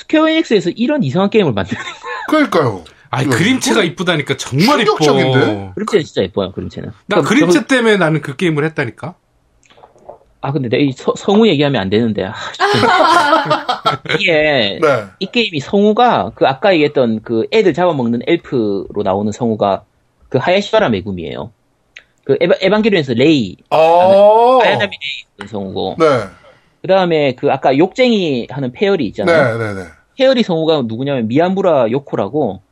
스퀘어 에닉스에서 이런 이상한 게임을 만드는 그러니까요. 아니 이거 그림체가 이쁘다니까 정말 이뻐. 충격적인데? 그림체는 진짜 예뻐요 그림체는 나 그러니까 그림체 저는- 때문에 나는 그 게임을 했다니까. 아 근데 내가 이 서- 성우 얘기하면 안 되는데 아. 이게 네. 이 게임이 성우가 그 아까 얘기했던 그 애들 잡아먹는 엘프로 나오는 성우가 그 하야시바라 메구미예요 그 에바, 에반게리온에서 레이 아, 아야나미 레이 성우고 네. 그 다음에 그 아까 욕쟁이 하는 페어리 있잖아요 네, 네, 네. 페어리 성우가 누구냐면 미야무라 요코라고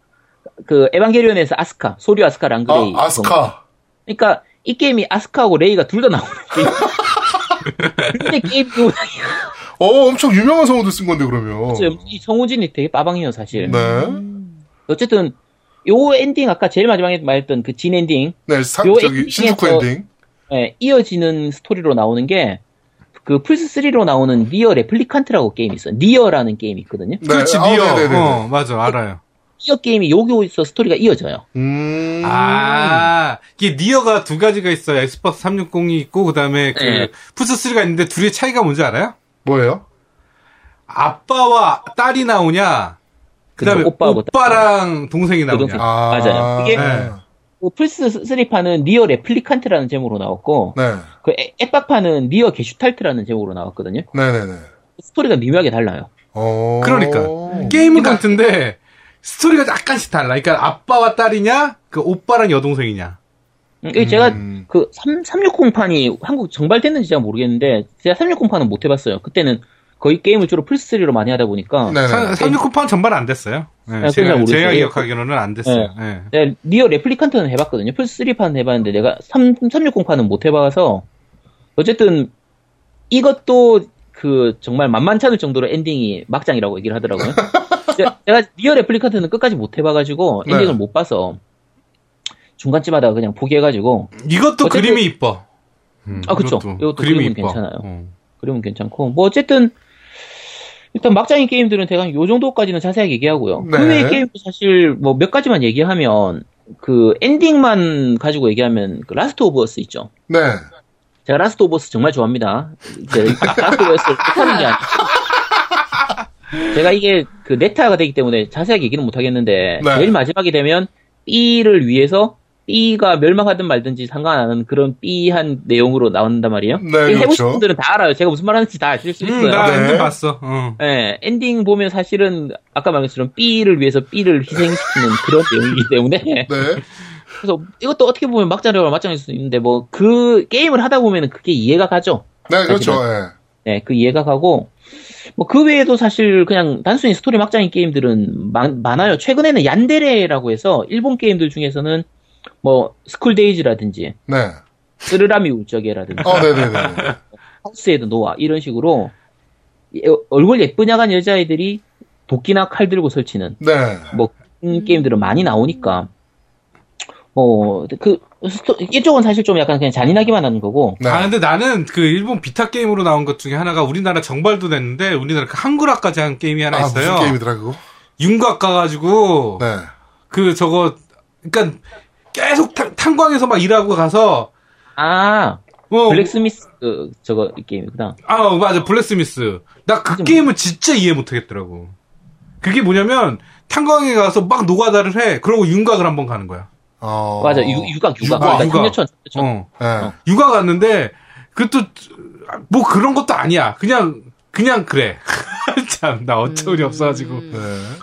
그 에반게리온에서 아스카 소류 아스카 랑그레이 아, 아스카. 그러니까 이 게임이 아스카하고 레이가 둘 다 나오는 게임 근데 게임 그 어, 엄청 유명한 성우도 쓴 건데, 그러면. 이 성우진이 되게 빠방해요 사실 네. 어쨌든 요 엔딩 아까 제일 마지막에 말했던 그 진 엔딩 네, 사, 요 저기, 신주쿠 엔딩. 예, 이어지는 스토리로 나오는 게 그 플스3로 나오는 니어 레플리칸트라고 게임이 있어요. 니어라는 게임이 있거든요. 네. 그렇지 아, 니어. 네네네네. 어 맞아 알아요. 니어 게임이 여기서 스토리가 이어져요. 음. 아 이게 니어가 두 가지가 있어요. Xbox 360이 있고 그 다음에 그 네. 플스 3가 있는데 둘의 차이가 뭔지 알아요? 뭐예요? 아빠와 딸이 나오냐? 그 다음에 그죠, 오빠하고 오빠랑 동생이 나오냐? 여동생. 아. 맞아요. 이게- 네. 그 플스 3판은 NieR Replicant라는 제목으로 나왔고 네. 그 앱- 앱박판은 NieR Gestalt라는 제목으로 나왔거든요. 네네네. 스토리가 미묘하게 달라요. 어. 그러니까. 게임은 같은데 스토리가 약간씩 달라. 그러니까 아빠와 딸이냐, 그 오빠랑 여동생이냐. 음, 제가 음. 그 3, 360판이 한국 정발됐는지 제가 모르겠는데 제가 360판은 못 해봤어요. 그때는 거의 게임을 주로 플스3로 많이 하다 보니까 네네. 360판 정발 안 됐어요. 네, 아, 제가, 제가. 기억하기로는 안 됐어요. 네. 내가 NieR Replicant는 해봤거든요. 플스3판 해봤는데 내가 3, 360판은 못 해봐서 어쨌든 이것도 그 정말 만만치 않을 정도로 엔딩이 막장이라고 얘기를 하더라고요. 제가- NieR Replicant는 끝까지 못 해봐가지고 네. 엔딩을 못 봐서 중간쯤 하다가 그냥 포기해가지고 이것도 어쨌든- 그림이 이뻐. 음, 아, 그쵸. 이것도 이것도 그림은 괜찮아요. 어. 그러면 괜찮고 뭐 어쨌든 일단 막장인 게임들은 대강 요 정도까지는 자세하게 얘기하고요. 네. 그 외의 게임도 사실 뭐 몇 가지만 얘기하면 그 엔딩만 가지고 얘기하면 그 Last of Us 있죠. 네. 제가 Last of Us 정말 좋아합니다. 이제 Last of Us를 못하는 게 아니고 제가 이게 그 네타가 되기 때문에 자세하게 얘기는 못 하겠는데 네. 제일 마지막이 되면 B를 위해서 B가 멸망하든 말든지 상관 안 하는 그런 B한 내용으로 나온단 말이에요. 네, 이거 해보신 그렇죠. 분들은 다 알아요. 제가 무슨 말 하는지 다 아실 수 있어요. 음, 나 네. 엔딩 봤어. 어. 예, 엔딩 보면 사실은 아까 말한 것처럼 B를 위해서 B를 희생시키는 그런 내용이기 때문에 네. 그래서 이것도 어떻게 보면 막장이라고 막장일 수 있는데 뭐 그 게임을 하다 보면은 그게 이해가 가죠. 네, 그렇죠. 예. 네, 그 이해가 가고 뭐 그 외에도 사실 그냥 단순히 스토리 막장인 게임들은 많, 많아요. 최근에는 얀데레라고 해서 일본 게임들 중에서는 뭐 스쿨데이즈라든지 네. 쓰르라미 울 적에라든지 어, 네네네. 하우스에도 노아 이런 식으로 예, 얼굴 예쁘장한 여자애들이 도끼나 칼 들고 설치는 네. 뭐 게임들은 많이 나오니까 어그 이쪽은 사실 좀 약간 그냥 잔인하기만 하는 거고 네. 아, 근데 나는 그 일본 비타 게임으로 나온 것 중에 하나가 우리나라 정발도 됐는데 우리나라 그 한글화까지 한 게임이 하나 아, 있어요. 무슨 게임이더라, 그거? 윤곽 가가지고 네. 그 저거 그러니까 계속 탄, 탄광에서 막 일하고 가서 아 어, 블랙스미스 그, 저거 이 게임이구나 아 맞아 블랙스미스 나그 좀- 게임은 진짜 이해 못하겠더라고. 그게 뭐냐면 탄광에 가서 막 노가다를 해. 그러고 윤곽을 한번 가는 거야. 어. 맞아 유, 유각 유각 유각, 그러니까 유각. 상여천 상여천. 어. 예. 육아 갔는데 그것도 뭐 그런 것도 아니야. 그냥 그냥 그래. 참 나 어처구니 없어가지고 음. 네.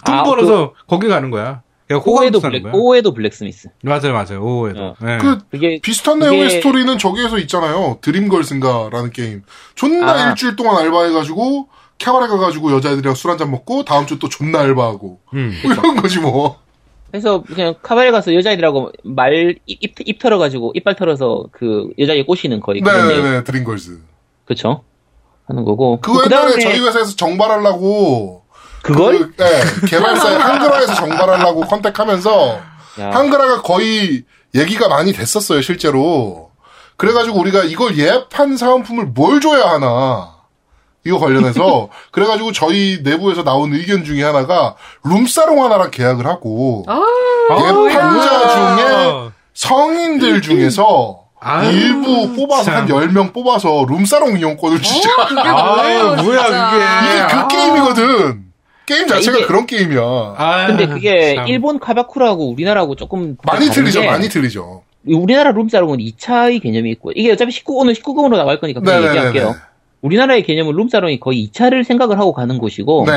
돈 아, 벌어서 거기 가는 거야. 호감도 사는 블랙. 오해도 블랙스미스. 맞아요, 맞아요. 오해도. 어. 네. 그 그게 비슷한 그게- 내용의 스토리는 저기에서 있잖아요. 드림걸스인가라는 게임. 존나 아. 일주일 동안 알바해가지고 캐바레 가가지고 여자애들이랑 술 한잔 먹고 다음 주 또 존나 알바하고 음. 뭐 이런 거지 뭐. 그래서 그냥 카바레 가서 여자애들하고 말 입 입 털어가지고 이빨 털어서 그 여자애 꼬시는 거의 그런 내용. 네네네 드림걸스. 그쵸? 하는 거고. 그거 옛날에 저희 회사에서 정발하려고 그걸? 그, 네, 개발사에 한글화에서 정발하려고 컨택하면서 야, 한글화가 거의 얘기가 많이 됐었어요 실제로. 그래가지고 우리가 이걸 예판 사은품을 뭘 줘야 하나 이거 관련해서 그래가지고 저희 내부에서 나온 의견 중에 하나가 룸사롱 하나랑 계약을 하고 아, 예판자 중에 성인들 중에서 아, 일부 뽑아서 참. 한 10명 뽑아서 룸사롱 이용권을 주자. 그게 아, 뭐예요, 뭐야, 진짜. 그게. 이게 그 아. 게임이거든. 게임 자체가 이게- 그런 게임이야. 아, 근데 그게 참. 일본 카바쿠라하고 우리나라하고 조금 많이 틀리죠, 게 많이 틀리죠. 우리나라 룸사롱은 2차의 개념이 있고 이게 어차피 19 오늘 19금으로 나갈 거니까 그냥 네네네네. 얘기할게요. 우리나라의 개념은 룸사롱이 거의 2차를 생각을 하고 가는 곳이고 네.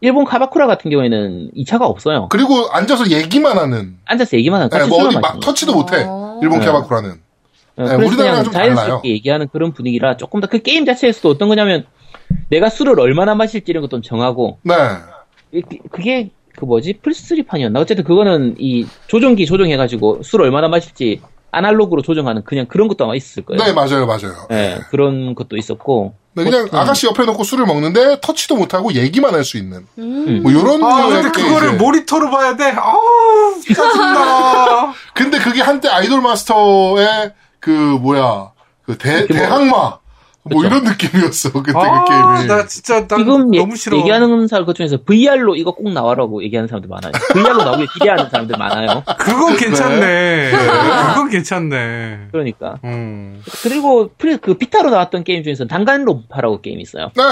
일본 카바쿠라 같은 경우에는 2차가 없어요. 그리고 앉아서 얘기만 하는. 앉아서 얘기만 하는 네, 뭐 어디 막 터치도 못해. 어. 일본 네. 케바쿠라는. 어, 네, 그래서 우리나라랑 그냥 좀 자연스럽게 달라요. 얘기하는 그런 분위기라 조금 더 그 게임 자체에서도 어떤 거냐면 내가 술을 얼마나 마실지 이런 것도 정하고 네. 이- 그게 그 뭐지 플스3판이었나 어쨌든 그거는 이 조종기 조정해가지고 술 얼마나 마실지 아날로그로 조정하는 그냥 그런 것도 아마 있을 거예요. 네, 맞아요, 맞아요. 네, 그런 것도 있었고 네, 그냥 어쨌든 아가씨 옆에 놓고 술을 먹는데 터치도 못하고 얘기만 할 수 있는. 음. 뭐 요런 아, 근데 게 그거를 이제- 모니터로 봐야 돼? 아우, 짜증나. 근데 그게 한때 아이돌 마스터의 그 뭐야 그 대, 그게 뭐- 대항마 뭐. 이런 느낌이었어 그때 아, 그 게임이. 나 진짜 난 지금 너무 얘- 싫어. 얘기하는 사람 그 중에서 VR로 이거 꼭 나와라고 얘기하는 사람들 많아요. VR로 나오길 기대하는 사람들 많아요. 그건 괜찮네. 그건 괜찮네. 그러니까 음. 그리고 플- 그 비타로 나왔던 게임 중에서 단간론파라고 게임이 있어요. 네.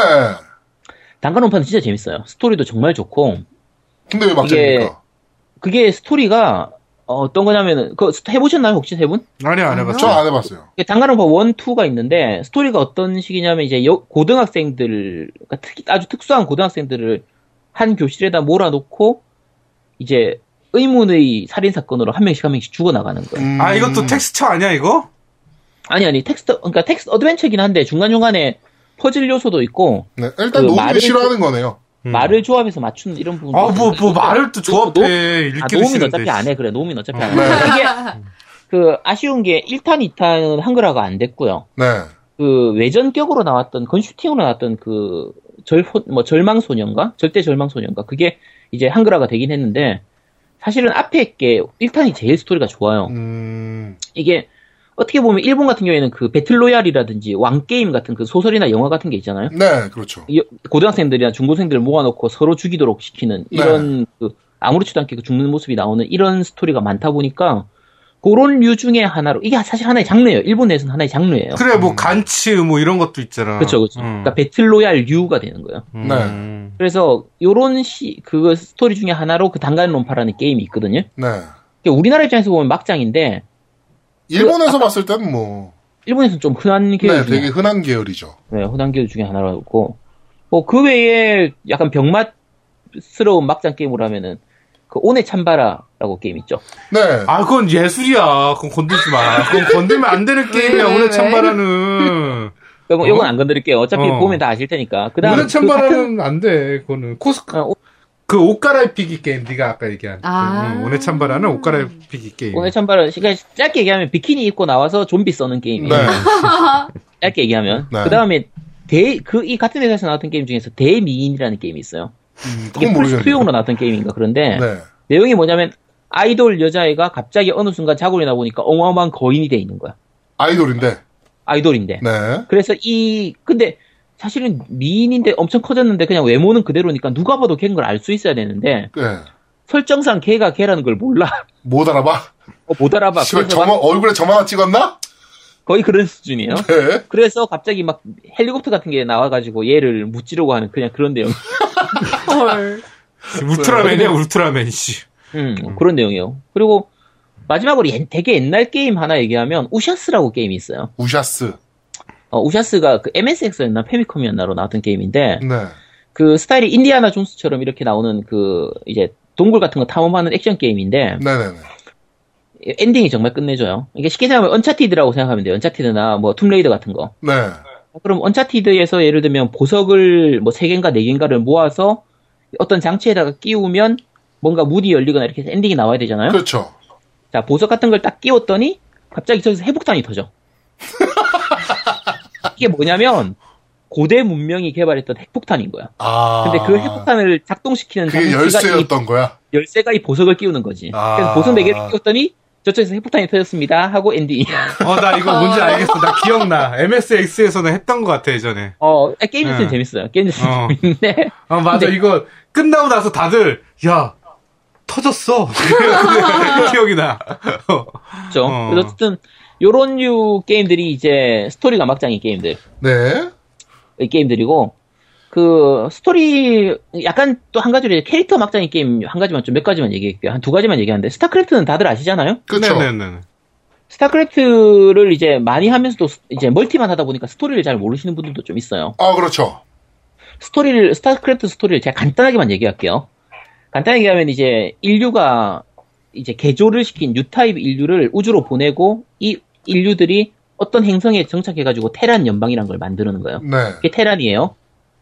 단간론파는 진짜 재밌어요. 스토리도 정말 좋고 근데 왜 막장입니까? 그게 스토리가 어, 떤 거냐면은 그 해보셨나요 혹시 세 분? 아니, 안 해봤어. 저 안 해봤어요. 단간론파 1, 2가 있는데 스토리가 어떤 식이냐면 이제 여- 고등학생들 그러니까 특히 아주 특수한 고등학생들을 한 교실에다 몰아놓고 이제 의문의 살인 사건으로 한 명씩 한 명씩 죽어 나가는 거예요. 음. 아, 이것도 텍스트 아니야, 이거? 아니 아니 텍스트 그러니까 텍스트 어드벤처긴 한데 중간 중간에 퍼즐 요소도 있고 네, 일단 그 녹음을 말을 싫어하는 거네요. 음. 말을 조합해서 맞추는 이런 부분. 아, 뭐, 뭐, 말을 또 조합해. 아, 읽기도 노우민 싫은데. 어차피 안 해. 그래, 노우민 어차피 안 해. 네. 이게, 그, 아쉬운 게 1탄, 2탄은 한글화가 안 됐고요. 네. 그, 외전격으로 나왔던, 건슈팅으로 나왔던 그, 절, 뭐, 절망소년가? 절대 절망소년가? 그게 이제 한글화가 되긴 했는데, 사실은 앞에 게 1탄이 제일 스토리가 좋아요. 음. 이게, 어떻게 보면 일본 같은 경우에는 그 배틀로얄이라든지 왕게임 같은 그 소설이나 영화 같은 게 있잖아요. 네, 그렇죠. 이- 고등학생들이나 중고생들을 모아놓고 서로 죽이도록 시키는 이런 그 아무렇지도 않게 그 죽는 모습이 나오는 이런 스토리가 많다 보니까 그런 류 중에 하나로 이게 사실 하나의 장르예요. 일본 내에서는 하나의 장르예요. 그래, 뭐, 간츠, 뭐, 이런 것도 있잖아. 그렇죠, 그렇죠. 음. 그러니까 배틀로얄 류가 되는 거예요. 음. 그래서 요런 시그 스토리 중에 하나로 그 단간론파라는 게임이 있거든요. 네. 우리나라 입장에서 보면 막장인데 일본에서 봤을 때는 뭐, 일본에서는 좀 흔한 계열 네, 중에 되게 흔한 계열이죠. 네, 흔한 계열 중에 하나라고. 뭐, 그 외에 약간 병맛스러운 막장 게임으로 하면은, 그, 오네 참바라라고 게임 있죠. 네. 아, 그건 예술이야. 그건 건들지 마. 그건 건들면 안 되는 게임이야, 왜, 오늘 왜? 참바라는. 이건, 이건 안 건드릴게요. 어차피 어. 보면 다 아실 테니까. 그 다음, 오늘 참바라는 안 돼. 그거는 코스, 어, 그 옷 갈아입히기 게임, 네가 아까 얘기한. 아. 응, 오네찬바라는 옷 갈아입히기 게임. 오네 찬바라, 그러니까 짧게 얘기하면 비키니 입고 나와서 좀비 써는 게임이에요. 네. 짧게 얘기하면. 네. 그 다음에, 대, 그, 이 같은 회사에서 나왔던 게임 중에서 대미인이라는 게임이 있어요. 음, 이게 그건 모르겠네요. 플스2용으로 나왔던 게임인가. 그런데, 네. 내용이 뭐냐면, 아이돌 여자애가 갑자기 어느 순간 자고 일어나 보니까 어마어마한 거인이 돼 있는 거야. 아이돌인데. 아이돌인데. 네. 그래서 이 근데 사실은 미인인데 엄청 커졌는데 그냥 외모는 그대로니까 누가 봐도 걔인 걸 알 수 있어야 되는데 네. 설정상 걔가 걔라는 걸 몰라 못 알아봐? 어, 못 알아봐 막 저만, 얼굴에 저만 찍었나? 거의 그런 수준이에요 네. 그래서 갑자기 막 헬리콥터 같은 게 나와가지고 얘를 무찌르고 하는 그냥 그런 내용 헐. 울트라맨이야 울트라맨 씨. 음, 그런 내용이에요. 그리고 마지막으로 옛- 되게 옛날 게임 하나 얘기하면 우샤스라고 게임이 있어요. 우샤스. 어, 우샤스가 그 MSX였나 패미컴이었나로 나왔던 게임인데 네. 그 스타일이 인디아나 존스처럼 이렇게 나오는 그 이제 동굴 같은 거 탐험하는 액션 게임인데 네네네. 엔딩이 정말 끝내줘요. 이게 쉽게 생각하면 언차티드라고 생각하면 돼요. 언차티드나 뭐 툼레이더 같은 거. 네. 그럼 언차티드에서 예를 들면 보석을 뭐 3개인가 4개인가를 모아서 어떤 장치에다가 끼우면 뭔가 문이 열리거나 이렇게 해서 엔딩이 나와야 되잖아요. 그렇죠. 자, 보석 같은 걸 딱 끼웠더니 갑자기 저기서 핵폭탄이 터져. 이게 뭐냐면 고대 문명이 개발했던 핵폭탄인 거야. 아. 근데 그 핵폭탄을 작동시키는 그게 장치가 이 열쇠였던 거야? 열쇠가 이 보석을 끼우는 거지. 아. 그래서 보석 4개를 끼웠더니 저쪽에서 핵폭탄이 터졌습니다 하고 엔딩이야. 어 나 이거 뭔지 알겠어. 나 기억나. MSX에서는 했던 것 같아 예전에. 어, 게임 자체는 네. 재밌어요. 게임 자체는 어. 재밌는데 아 맞아 근데- 이거 끝나고 나서 다들 야 터졌어. 기억이 나. 그렇죠. 어. 어쨌든 요런 류 게임들이 이제 스토리가 막장인 게임들. 네. 이 게임들이고 그 스토리 약간 또 한 가지로 이제 캐릭터 막장인 게임 한 가지만 좀 몇 가지만 얘기할게요. 한 두 가지만 얘기하는데 스타크래프트는 다들 아시잖아요. 그렇죠. 네네네. 스타크래프트를 이제 많이 하면서도 스- 이제 멀티만 하다 보니까 스토리를 잘 모르시는 분들도 좀 있어요. 아, 그렇죠. 스토리를 스타크래프트 스토리를 제가 간단하게만 얘기할게요. 간단하게 하면 이제 인류가 이제 개조를 시킨 뉴타입 인류를 우주로 보내고 이 인류들이 어떤 행성에 정착해가지고 테란 연방이란 걸 만드는 거예요. 네. 그게 테란이에요.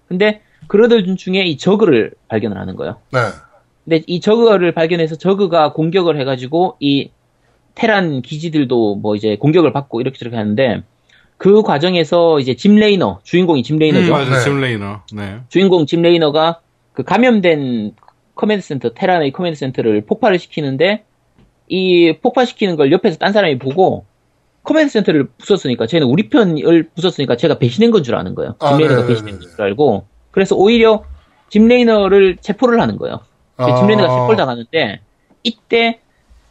근데 그러들 중에 이 저그를 발견을 하는 거예요. 네. 근데 이 저그를 발견해서 저그가 공격을 해가지고 이 테란 기지들도 뭐 이제 공격을 받고 이렇게 저렇게 하는데 그 과정에서 이제 짐 레이너 주인공이 짐 음, 레이너죠. 맞아 네. 짐 레이너. 네. 주인공 짐 레이너가 그 감염된 커맨드 센터 테란의 커맨드 센터를 폭발을 시키는데 이 폭발시키는 걸 옆에서 딴 사람이 보고 커맨드 센터를 부쉈으니까 쟤는 우리 편을 부쉈으니까 쟤가 배신한 건 줄 아는 거예요. 아, 짐 레이너가 네네네. 배신한 줄 알고 그래서 오히려 짐 레이너를 체포를 하는 거예요. 아. 짐 레이너가 체포를 당하는데 이때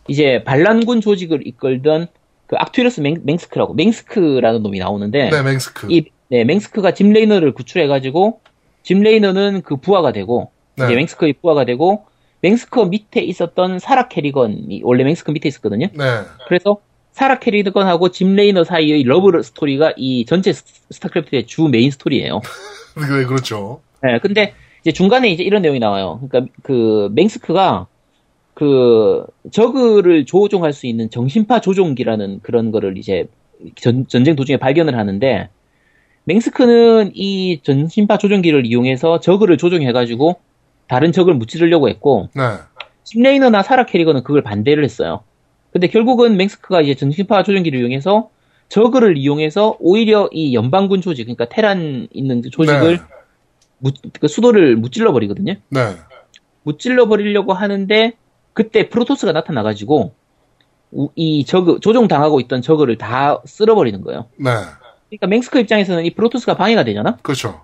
이제 반란군 조직을 이끌던 그 악튜러스 맹, 맹스크라고 맹스크라는 놈이 나오는데 네, 맹스크. 이 네, 맹스크가 짐 레이너를 구출해 가지고 짐 레이너는 그 부하가 되고 네. 이제 맹스크의 부하가 되고 맹스크 밑에 있었던 사라 캐리건이 원래 맹스크 밑에 있었거든요. 네. 그래서 사라 캐리건하고 짐 레이너 사이의 러브 스토리가 이 전체 스- 스타크래프트의 주 메인 스토리예요. 네, 그렇죠. 네, 근데 이제 중간에 이제 이런 내용이 나와요. 그러니까 그 맹스크가 그 저그를 조종할 수 있는 정신파 조종기라는 그런 거를 이제 전, 전쟁 도중에 발견을 하는데 맹스크는 이 전신파 조종기를 이용해서 저그를 조종해가지고 다른 적을 무찌르려고 했고 네. 심레이너나 사라 캐리건은 그걸 반대를 했어요. 근데 결국은 맹스크가 이제 전신파 조종기를 이용해서 저그를 이용해서 오히려 이 연방군 조직, 그러니까 테란 있는 그 조직을 네. 무- 그 수도를 무찔러 버리거든요. 네. 무찔러 버리려고 하는데 그때 프로토스가 나타나가지고 우- 이 저그 조종 당하고 있던 저그를 다 쓸어버리는 거예요. 네. 그러니까 맹스크 입장에서는 이 프로토스가 방해가 되잖아. 그렇죠.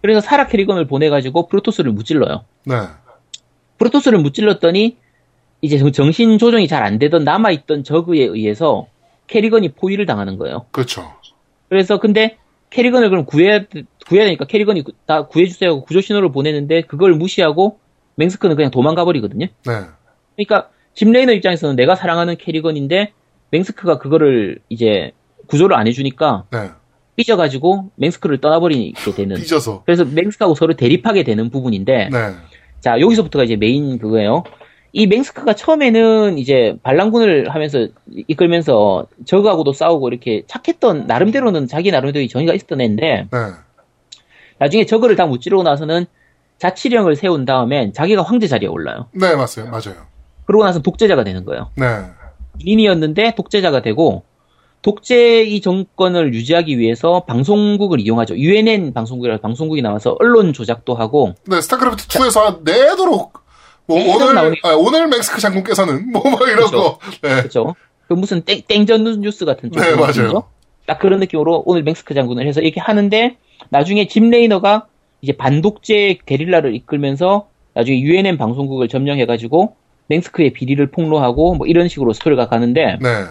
그래서 사라 캐리건을 보내가지고 프로토스를 무찔러요. 네. 프로토스를 무찔렀더니 이제 정- 정신 조종이 잘 안 되던 남아있던 저그에 의해서 캐리건이 포위를 당하는 거예요. 그렇죠. 그래서 근데 캐리건을 그럼 구해야 구해야 되니까 캐리건이 구- 다 구해주세요 하고 구조 신호를 보내는데 그걸 무시하고 맹스크는 그냥 도망가 버리거든요. 네. 그러니까 짐 레이너 입장에서는 내가 사랑하는 캐리건인데 맹스크가 그거를 이제 구조를 안 해주니까 네. 삐져가지고 맹스크를 떠나버리게 되는. 삐져서. 그래서 맹스크하고 서로 대립하게 되는 부분인데 네. 자, 여기서부터가 이제 메인 그거예요. 이 맹스크가 처음에는 이제 반란군을 하면서 이끌면서 적하고도 싸우고 이렇게 착했던 나름대로는 자기 나름대로 정의가 있었던 애인데 네. 나중에 적을 다 무찌르고 나서는 자치령을 세운 다음엔 자기가 황제 자리에 올라요. 네, 맞아요. 맞아요. 그러고 나서 독재자가 되는 거예요. 네. 군인이었는데 독재자가 되고 독재 이 정권을 유지하기 위해서 방송국을 이용하죠. UNN 방송국이라 방송국이 나와서 언론 조작도 하고 네, 스타크래프트 2에서 내도록 뭐 오늘. 아, 오늘 맹스크 장군께서는 뭐 막 이런 그렇죠. 거. 네. 그렇죠. 그 무슨 땡, 땡전 뉴스 같은 좀 네, 맞아요. 느낌이죠? 딱 그런 느낌으로 오늘 맹스크 장군을 해서 이렇게 하는데 나중에 짐 레이너가 이제 반독재 게릴라를 이끌면서 나중에 UNN 방송국을 점령해가지고 맹스크의 비리를 폭로하고 뭐 이런 식으로 스토리가 가는데 네.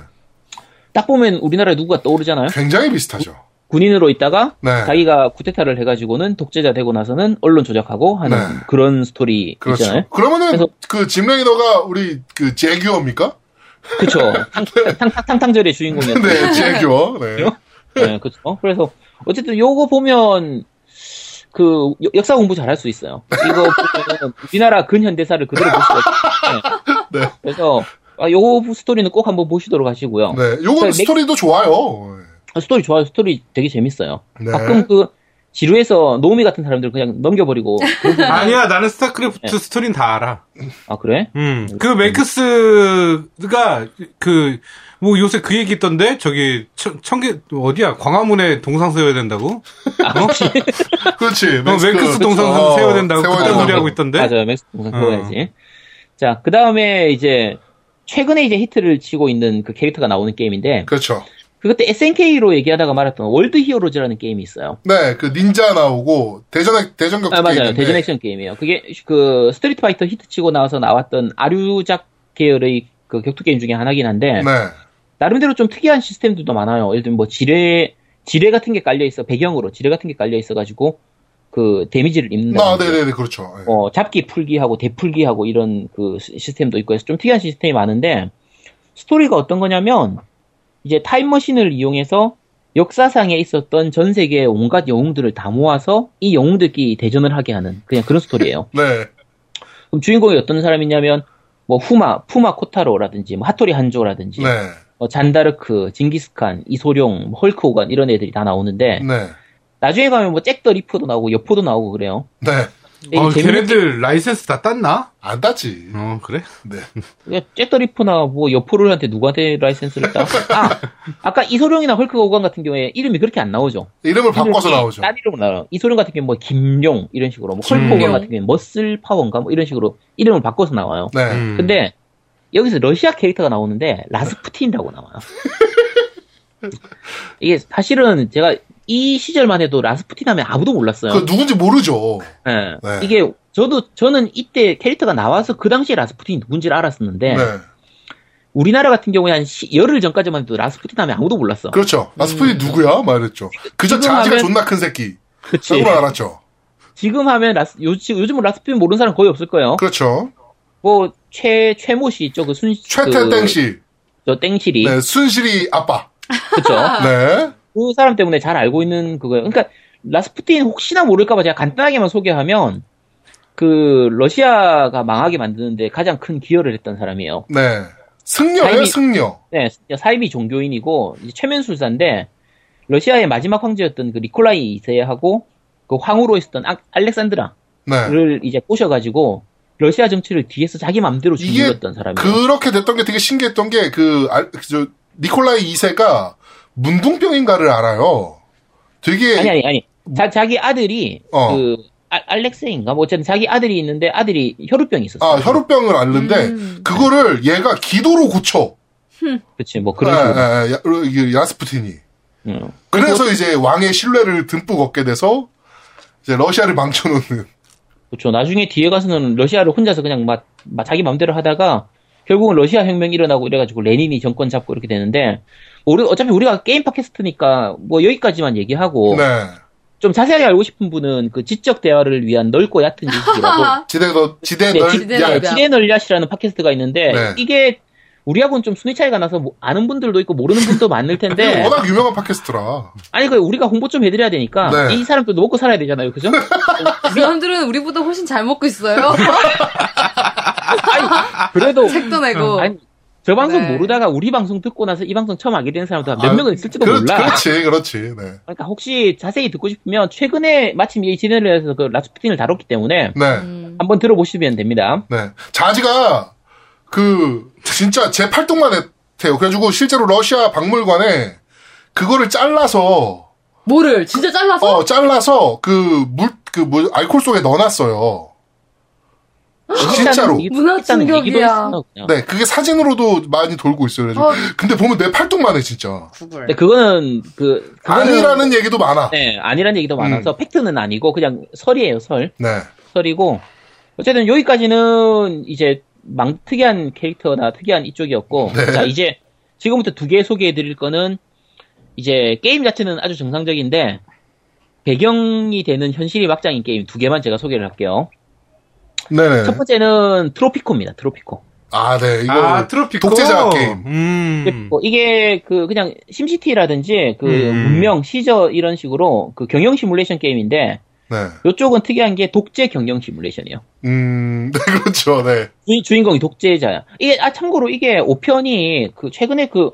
딱 보면 우리나라에 누구가 떠오르잖아요. 굉장히 비슷하죠. 군인으로 있다가 네. 자기가 쿠데타를 해가지고는 독재자 되고 나서는 언론 조작하고 하는 네. 그런 스토리 그렇죠. 있잖아요. 그러면은 그래서- 그 짐레이너가 우리 그 재규어입니까? 그쵸. 탕탕탕탕절의 주인공이었죠. 네, 재규어. 네. 네, 그렇죠. 그래서 어쨌든 요거 보면 그 여- 역사 공부 잘할 수 있어요. 이거 우리나라 근현대사를 그대로 볼 수가 있어요. 네. 그래서 아, 요거 스토리는 꼭 한번 보시도록 하시고요. 네. 요건 맥- 스토리도 좋아요. 아, 스토리 좋아요. 스토리 되게 재밌어요. 네. 가끔 그 지루해서 노미 같은 사람들 그냥 넘겨버리고 아니야, 나는 스타크래프트 네. 스토리는 다 알아. 아 그래? 음, 그 맹크스가 그 뭐 요새 그 얘기 있던데 저기 청, 청계 어디야 광화문에 동상 세워야 된다고? 아, 혹시 그렇지. 어, 맹크스 동상 어, 세워야 된다고 세워야 그딴 된다고. 소리 하고 있던데. 맞아요. 맹스크 동상 어. 세워야지. 자, 그 다음에 이제 최근에 이제 히트를 치고 있는 그 캐릭터가 나오는 게임인데 그렇죠. 그것도 SNK로 얘기하다가 말했던 월드 히어로즈라는 게임이 있어요. 네, 그 닌자 나오고 대전 대전 격투 아, 맞아요. 게임인데. 대전 액션 게임이에요. 그게 그 스트리트 파이터 히트 치고 나와서 나왔던 아류작 계열의 그 격투 게임 중에 하나긴 한데 네. 나름대로 좀 특이한 시스템들도 많아요. 예를 들면 뭐 지뢰 지뢰 같은 게 깔려 있어 배경으로 지뢰 같은 게 깔려 있어 가지고 그 데미지를 입는다. 아, 네, 네, 네, 그렇죠. 네. 어, 잡기 풀기하고 대풀기하고 이런 그 시- 시스템도 있고 해서 좀 특이한 시스템이 많은데 스토리가 어떤 거냐면 이제 타임머신을 이용해서 역사상에 있었던 전 세계의 온갖 영웅들을 다 모아서 이 영웅들끼리 대전을 하게 하는 그냥 그런 스토리예요. 네. 그럼 주인공이 어떤 사람이냐면 뭐 후마, 푸마 코타로라든지 뭐 하토리 한조라든지 네. 뭐 잔다르크, 징기스칸, 이소룡, 뭐 헐크 호간 이런 애들이 다 나오는데 네. 나중에 가면 뭐 잭 더 리퍼도 나오고 여포도 나오고 그래요. 네. 어, 걔네들 라이센스 다 땄나? 안 땄지. 어, 그래? 네. 게 잭 더 리퍼나 뭐 여포를한테 누구한테 라이센스를 따? 아 아까 이소룡이나 헐크 호간 같은 경우에 이름이 그렇게 안 나오죠. 이름을 바꿔서 나오죠. 딴 이름으로 나와요. 이소룡 같은 경우는 뭐 김룡 이런 식으로, 뭐 헐크. 호간 같은 경우는 머슬 파워인가 뭐 이런 식으로 이름을 바꿔서 나와요. 네. 음. 근데 여기서 러시아 캐릭터가 나오는데 라스푸틴이라고 나와요. 이게 사실은 제가 이 시절만 해도 라스푸틴 하면 아무도 몰랐어요. 그 누군지 모르죠. 예. 네. 이게 저도 저는 이때 캐릭터가 나와서 그 당시에 라스푸틴이 누군지를 알았었는데 네. 우리나라 같은 경우에 한 시- 열흘 전까지만 해도 라스푸틴 하면 아무도 몰랐어. 그렇죠. 라스푸틴 누구야? 말했죠. 그저 자지가 하면- 존나 큰 새끼. 그치. 그런 알았죠. 지금 하면 라스, 요, 지- 요즘은 라스푸틴 모르는 사람 거의 없을 거예요. 그렇죠. 뭐, 최, 최모 씨 있죠? 그 순, 최태땡 씨. 저 땡실이. 네, 순실이 아빠. 그쵸. 네. 그 사람 때문에 잘 알고 있는 그거예요. 그러니까, 라스푸틴 혹시나 모를까봐 제가 간단하게만 소개하면, 그, 러시아가 망하게 만드는데 가장 큰 기여를 했던 사람이에요. 네. 승려예요, 타임이- 승려. 네, 사이비 종교인이고, 이제 최면술사인데, 러시아의 마지막 황제였던 그 니콜라이 2세하고, 그 황후로 있었던 아- 알렉산드라를 네. 이제 꼬셔가지고, 러시아 정치를 뒤에서 자기 맘대로 이게 주무렸던 사람이에요. 그렇게 됐던 게 되게 신기했던 게, 그, 니콜라이 2세가 문둥병인가를 알아요. 되게, 아니, 아니, 아니. 자, 자기 아들이, 어. 그, 아- 알렉세인가? 뭐, 어쨌든 자기 아들이 있는데 아들이 혈우병이 있었어. 아, 혈우병을 앓는데, 음. 그거를 얘가 기도로 고쳐. 그치, 뭐, 그런 식으로. 예, 예, 야- 이게 야스푸틴이. 응. 그래서 이제 왕의 신뢰를 듬뿍 얻게 돼서, 이제 러시아를 망쳐놓는. 그쵸. 나중에 뒤에 가서는 러시아를 혼자서 그냥 막, 막 자기 맘대로 하다가, 결국은 러시아 혁명이 일어나고 이래가지고 레닌이 정권 잡고 이렇게 되는데, 우리, 어차피 우리가 게임 팟캐스트니까 뭐 여기까지만 얘기하고, 네. 좀 자세하게 알고 싶은 분은 그 지적 대화를 위한 넓고 얕은 지식이라고, 지대 너, 지대 네, 널, 지- 지대 야, 널- 네, 지레 널리앗이라는 팟캐스트가 있는데, 네. 이게 우리하고는 좀 순위 차이가 나서 뭐 아는 분들도 있고 모르는 분도 많을 텐데, 워낙 유명한 팟캐스트라. 아니 그 우리가 홍보 좀 해드려야 되니까 네. 이 사람들도 먹고 살아야 되잖아요, 그죠? 그 사람들은 우리보다 훨씬 잘 먹고 있어요. 아니 그래도 책도 내고. 아니 저 방송 네. 모르다가 우리 방송 듣고 나서 이 방송 처음 알게 된 사람도 몇 아, 명은 있을지도 그, 몰라. 그렇지, 그렇지. 네. 그러니까 혹시 자세히 듣고 싶으면 최근에 마침 이 진행을 해서 그 라스푸틴을 다뤘기 때문에 네. 음. 한번 들어보시면 됩니다. 네. 자지가, 그, 진짜 제 팔뚝만 했대요. 그래가지고 실제로 러시아 박물관에 그거를 잘라서, 뭐를 진짜 잘라서? 어, 잘라서 그 물, 그 뭐, 알콜 속에 넣어놨어요. 진짜로. 이- 문화 충격이야. 네, 그게 사진으로도 많이 돌고 있어요. 어. 근데 보면 내 팔뚝만 해, 진짜. 구글. 근데 그거는 그 그거는 아니라는 얘기도 많아. 네 아니라는 얘기도 많아서 팩트는 아니고 그냥 설이에요 설. 네. 설이고 어쨌든 여기까지는 이제 망 특이한 캐릭터나 특이한 이쪽이었고 네. 자 이제 지금부터 두 개 소개해 드릴 거는 이제 게임 자체는 아주 정상적인데 배경이 되는 현실이 막장인 게임 두 개만 제가 소개를 할게요. 네네. 첫 번째는 트로피코입니다. 트로피코. 아, 네. 이거 아, 트로피코. 독재자 게임. 음. 뭐 이게 그 그냥 심시티라든지 그 음. 문명, 시저 이런 식으로 그 경영 시뮬레이션 게임인데 네. 이쪽은 특이한 게 독재 경영 시뮬레이션이에요. 음, 네, 그렇죠. 네. 주인, 주인공이 독재자야. 이게 아 참고로 이게 5편이 그 최근에 그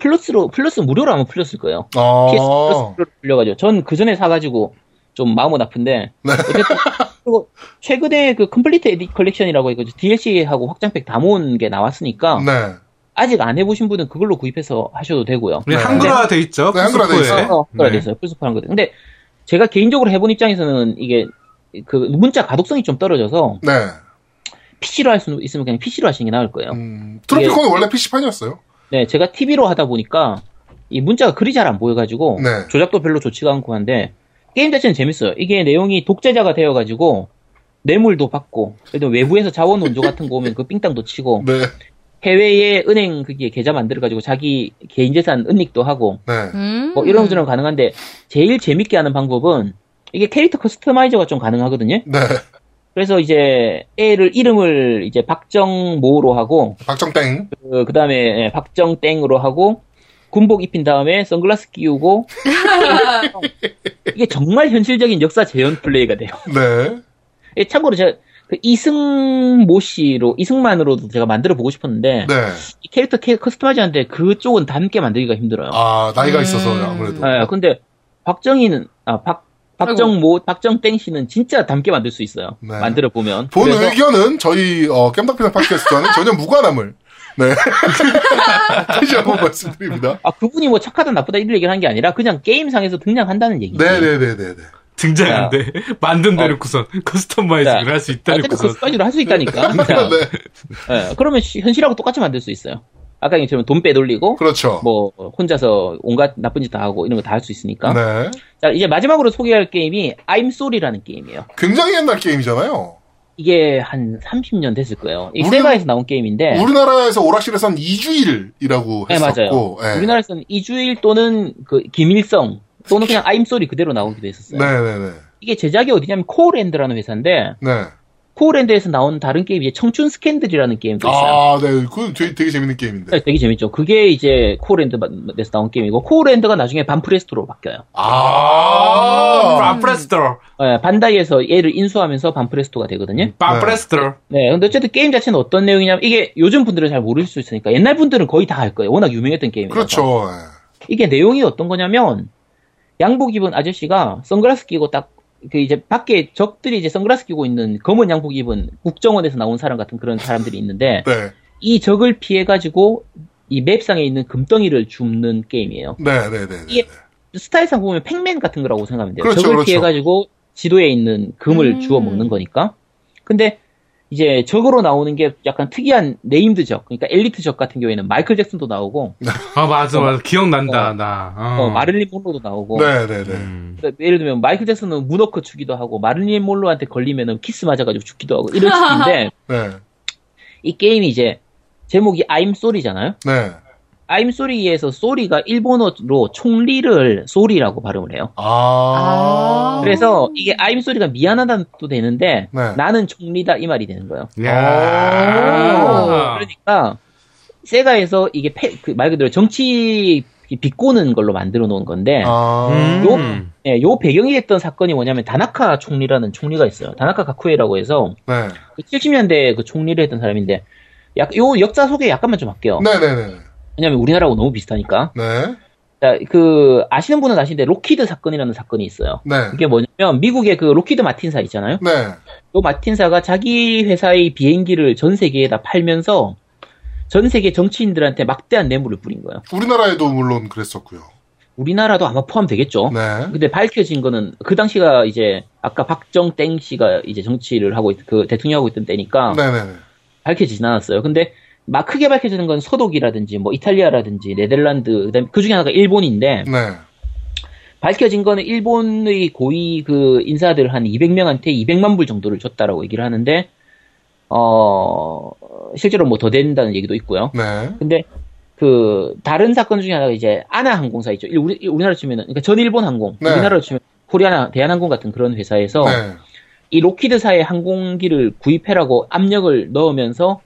플러스로 플러스 무료로 하면 풀렸을 거예요. 아, PS 플러스 무료로 풀려가지고 전 그 전에 사가지고 좀 마음은 아픈데 네. 어쨌든 그리고 최근에 그 Complete Edi- Collection이라고 해서 DLC하고 확장팩 다 모은 게 나왔으니까 네. 아직 안 해보신 분은 그걸로 구입해서 하셔도 되고요. 네, 네. 한글화 돼 있죠. 네, 한글화 돼. 있어요. 어, 그래 네. 됐어요. 플스 four 한 거든. 근데 제가 개인적으로 해본 입장에서는 이게 그 문자 가독성이 좀 떨어져서 네. PC로 할 수 있으면 그냥 PC로 하시는 게 나을 거예요. 음, 트로피콘은 원래 PC판이었어요. 네, 제가 TV로 하다 보니까 이 문자가 그리 잘 안 보여가지고 네. 조작도 별로 좋지가 않고 한데 게임 자체는 재밌어요. 이게 내용이 독재자가 되어가지고 뇌물도 받고 그래도 외부에서 자원 원조 같은 거 오면 그 삥땅도 치고 네. 해외에 은행 그게 계좌 만들어가지고 자기 개인 재산 은닉도 하고 네. 음. 뭐 이런 것들은 가능한데 제일 재밌게 하는 방법은 이게 캐릭터 커스터마이저가 좀 가능하거든요. 네. 그래서 이제 애를 이름을 이제 박정모로 하고 박정땡. 그, 그 다음에 박정땡으로 하고 군복 입힌 다음에 선글라스 끼우고 이게 정말 현실적인 역사 재현 플레이가 돼요. 네. 예, 참고로 제가 그 이승모 씨로 이승만으로도 제가 만들어 보고 싶었는데 네. 이 캐릭터 캐- 커스터마이즈한테 그쪽은 담게 만들기가 힘들어요. 아, 나이가 음. 있어서 아무래도. 예, 근데 박정희는 아박 박정모 박정땡 씨는 진짜 담게 만들 수 있어요. 네. 만들어 보면. 본 그래서 의견은 저희 어, 깸덕비상 팟캐스트와는 전혀 무관함을 네 다시 한번 말씀드립니다. 아 그분이 뭐 착하다 나쁘다 이런 얘기를 한 게 아니라 그냥 게임상에서 등장한다는 얘기죠. 네네네네네. 등장한데 만든 대로 구선 customizing을 할 수 있다는 구선. customize로 할수 있다니까. 자, 네, 예, 그러면 시- 현실하고 똑같이 만들 수 있어요. 아까 얘기처럼 돈 빼돌리고 그렇죠. 뭐 혼자서 온갖 나쁜 짓 다 하고 이런 거 다 할 수 있으니까. 네, 자 이제 마지막으로 소개할 게임이 I'm Sorry라는 게임이에요. 굉장히 옛날 게임이잖아요. 이게 한 30년 됐을 거예요. 이 우리- 세가에서 나온 게임인데. 우리나라에서 오락실에서는 이주일이라고 네, 맞아요. 했었고, 네. 우리나라에서는 이주일 또는 그 김일성 또는 그냥 I'm Sorry 그대로 나오기도 했었어요. 네네네. 이게 제작이 어디냐면 코어랜드라는 회사인데 네. 코어랜드에서 나온 다른 게임 이제 청춘 스캔들이라는 게임도 있어요. 아, 네. 그건 되게, 되게 재밌는 게임인데. 네, 되게 재밌죠. 그게 이제 코어랜드에서 나온 게임이고 코어랜드가 나중에 반프레스토로 바뀌어요. 아, 반프레스토. 예, 반다이에서 얘를 인수하면서 반프레스토가 되거든요. 반프레스토. 네, 근데 어쨌든 게임 자체는 어떤 내용이냐면 이게 요즘 분들은 잘 모를 수 있으니까 옛날 분들은 거의 다 알 거예요. 워낙 유명했던 게임이라서. 그렇죠. 네. 이게 내용이 어떤 거냐면 양복 입은 아저씨가 선글라스 끼고 딱 그 이제 밖에 적들이 이제 선글라스 끼고 있는 검은 양복 입은 국정원에서 나온 사람 같은 그런 사람들이 있는데 네. 이 적을 피해 가지고 이 맵상에 있는 금덩이를 줍는 게임이에요. 네 네 네. 이게 스타일상 보면 팩맨 같은 거라고 생각하면 돼요. 그렇죠, 적을 그렇죠. 피해 가지고 지도에 있는 금을 음. 주워 먹는 거니까. 근데 이제 적으로 나오는 게 약간 특이한 named 적, 그러니까 엘리트 적 같은 경우에는 마이클 잭슨도 나오고, 아 맞아 맞아 기억난다 어. 나. 어, 마릴린 몬로도 나오고, 네네네. 음. 그러니까 예를 들면 마이클 잭슨은 문워크 주기도 하고 마릴린 몬로한테 걸리면은 키스 맞아가지고 죽기도 하고 이런 식인데 네. 이 게임이 이제 제목이 I'm Sorry잖아요. 네. I'm Sorry에서 Sorry가 일본어로 총리를 そうり라고 발음을 해요. 아. 그래서 이게 I'm Sorry가 미안하다도 되는데 네. 나는 총리다 이 말이 되는 거예요. 야. 그러니까 세가에서 이게 패- 그 말 그대로 정치 비꼬는 걸로 만들어 놓은 건데 아. 음. 예, 요 배경이 됐던 사건이 뭐냐면 다나카 총리라는 총리가 있어요. 다나카 가쿠에이라고 해서 네. 70년대 그 총리를 했던 사람인데 약, 요 역사 소개 약간만 좀 할게요. 네네네. 왜냐면 우리나라하고 너무 비슷하니까. 네. 자, 그 아시는 분은 아시는데 록히드 사건이라는 사건이 있어요. 네. 그게 뭐냐면 미국의 그 록히드 마틴사 있잖아요. 네. 요 마틴사가 자기 회사의 비행기를 전 세계에 다 팔면서 전 세계 정치인들한테 막대한 뇌물을 뿌린 거예요. 우리나라에도 물론 그랬었고요. 우리나라도 아마 포함되겠죠. 네. 근데 밝혀진 거는 그 당시가 이제 아까 박정땡 씨가 이제 정치를 하고 있, 그 대통령 하고 있던 때니까 네네네. 밝혀지진 않았어요. 근데 막 크게 밝혀지는 건 서독이라든지 뭐 이탈리아라든지 네덜란드 그다음에 그 중에 하나가 일본인데 네. 밝혀진 거는 일본의 고위 그 인사들 한 200명한테 200만 불 정도를 줬다라고 얘기를 하는데 어 실제로 뭐 더 된다는 얘기도 있고요. 네. 근데 그 다른 사건 중에 하나가 이제 아나 항공사 있죠. 우리 우리나라 치면은 그러니까 전 일본 항공, 네. 우리나라로 치면 코리아나 대한항공 같은 그런 회사에서 네. 이 로키드사의 항공기를 구입해라고 압력을 넣으면서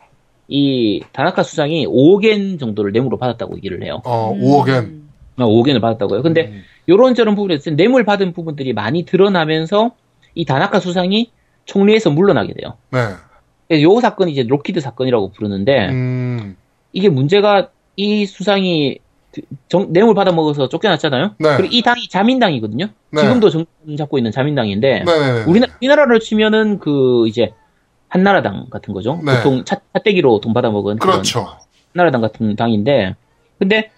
이 다나카 수상이 5억 엔 정도를 뇌물로 받았다고 얘기를 해요. 어, 음. 5억엔. 5억 엔을 받았다고요. 근데 음. 요런저런 부분에서 뇌물 받은 부분들이 많이 드러나면서 이 다나카 수상이 총리에서 물러나게 돼요. 네. 요 사건이 이제 로키드 사건이라고 부르는데 음. 이게 문제가 이 수상이 그 정- 뇌물 받아 먹어서 쫓겨났잖아요. 네. 그리고 이 당이 자민당이거든요. 네. 지금도 정권 잡고 있는 자민당인데 네네네. 우리나, 우리나라로 치면은 그 이제 한나라당 같은 거죠. 네. 보통 차, 차떼기로 돈 받아 먹은 그런 그렇죠. 한나라당 같은 당인데 근데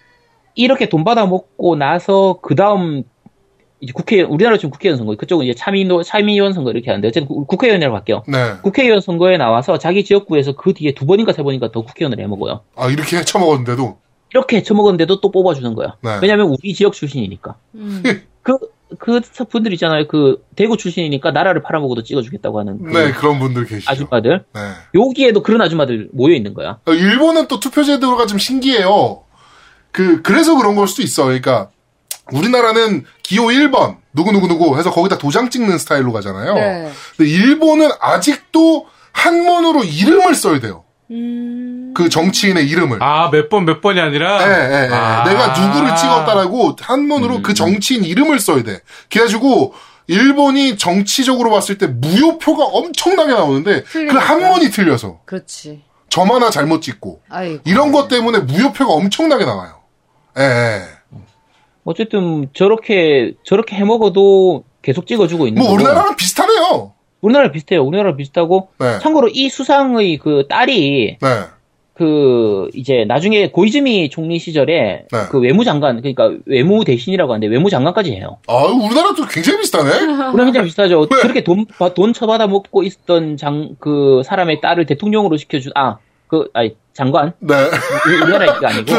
이렇게 돈 받아 먹고 나서 그 다음 이제 국회 우리나라 지금 국회의원 선거 그쪽은 이제 참의원 참의원 선거 이렇게 하는데 어쨌든 국- 국회의원이라고 할게요. 네. 국회의원 선거에 나와서 자기 지역구에서 그 뒤에 두 번인가 세 번인가 더 국회의원을 해먹어요. 아, 이렇게 해쳐먹었는데도. 이렇게 쳐먹었는데도 또 뽑아주는 거야. 네. 왜냐면 우리 지역 출신이니까. 음. 그, 그 분들 있잖아요. 그 대구 출신이니까 나라를 팔아먹어도 찍어주겠다고 하는 그 네, 그런 분들 계시죠. 아줌마들. 네. 여기에도 그런 아줌마들 모여 있는 거야. 어, 일본은 또 투표 제도가 좀 신기해요. 그, 그래서 그런 걸 수도 있어. 그러니까, 우리나라는 기호 1번, 누구누구누구 해서 거기다 도장 찍는 스타일로 가잖아요. 네. 근데 일본은 아직도 한문으로 이름을 써야 돼요. 음. 그 정치인의 이름을. 아, 몇 번, 몇 번이 아니라? 예, 예, 예. 아. 내가 누구를 찍었다라고 한문으로 음. 그 정치인 이름을 써야 돼. 그래가지고, 일본이 정치적으로 봤을 때 무효표가 엄청나게 나오는데, 그 틀리니까. 한문이 틀려서. 그렇지. 점 하나 잘못 찍고. 아이고. 이런 것 때문에 무효표가 엄청나게 나와요. 예, 예. 어쨌든 저렇게 저렇게 해 먹어도 계속 찍어주고 있는 뭐 거고. 우리나라랑 비슷하네요. 우리나라 비슷해요. 우리나라 비슷하고 네. 참고로 이 수상의 그 딸이 네. 그 이제 나중에 고이즈미 총리 시절에 네. 그 외무장관 그러니까 외무 대신이라고 하는데 외무장관까지 해요. 아, 우리나라도 굉장히 비슷하네. 우리랑 굉장히 비슷하죠. 네. 그렇게 돈, 바- 돈 처받아 먹고 있었던 장, 그 사람의 딸을 대통령으로 시켜준, 아, 그, 아니, 장관? 네. 우- 우리나라 얘기가 아니고.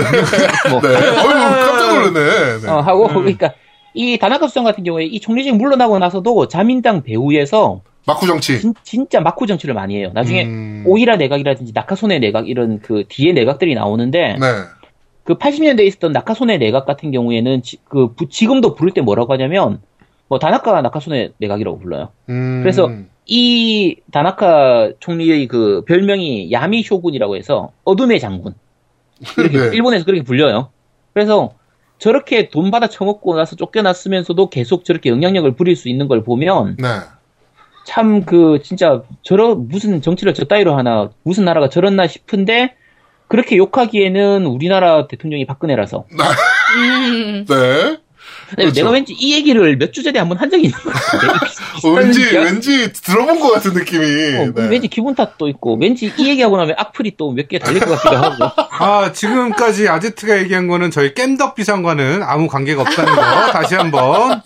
뭐, 네. 어휴, 깜짝 놀랐네. 네. 어, 하고, 그러니까, 이 다나카 수상 같은 경우에 이 총리직 물러나고 나서도 자민당 배후에서 마쿠 정치. 진, 진짜 마쿠 정치를 많이 해요. 나중에 음. 오이라 내각이라든지 나카소네 내각 이런 그 뒤에 내각들이 나오는데 네. 그 80년대에 있었던 나카소네 내각 같은 경우에는 지, 그 부- 지금도 부를 때 뭐라고 하냐면 뭐 다나카 나카소네 내각이라고 불러요. 음. 그래서 이 다나카 총리의 그 별명이 야미 쇼군이라고 해서 어둠의 장군. 이렇게 네. 일본에서 그렇게 불려요. 그래서 저렇게 돈 받아 처먹고 나서 쫓겨났으면서도 계속 저렇게 영향력을 부릴 수 있는 걸 보면 네. 참 그 진짜 저러 무슨 정치를 저 따위로 하나 무슨 나라가 저렇나 싶은데 그렇게 욕하기에는 우리나라 대통령이 박근혜라서 음. 네. 그렇죠. 내가 왠지 이 얘기를 몇 주 전에 한번 한 적이 있는 것 같은데 어, 왠지, 비슷한 왠지 들어본 것 같은 느낌이. 어, 네. 왠지 기분 탓도 있고 왠지 이 얘기하고 나면 악플이 또 몇 개 달릴 것 같기도 하고 아, 지금까지 아제트가 얘기한 거는 저희 깸덕 비상과는 아무 관계가 없다는 거 다시 한번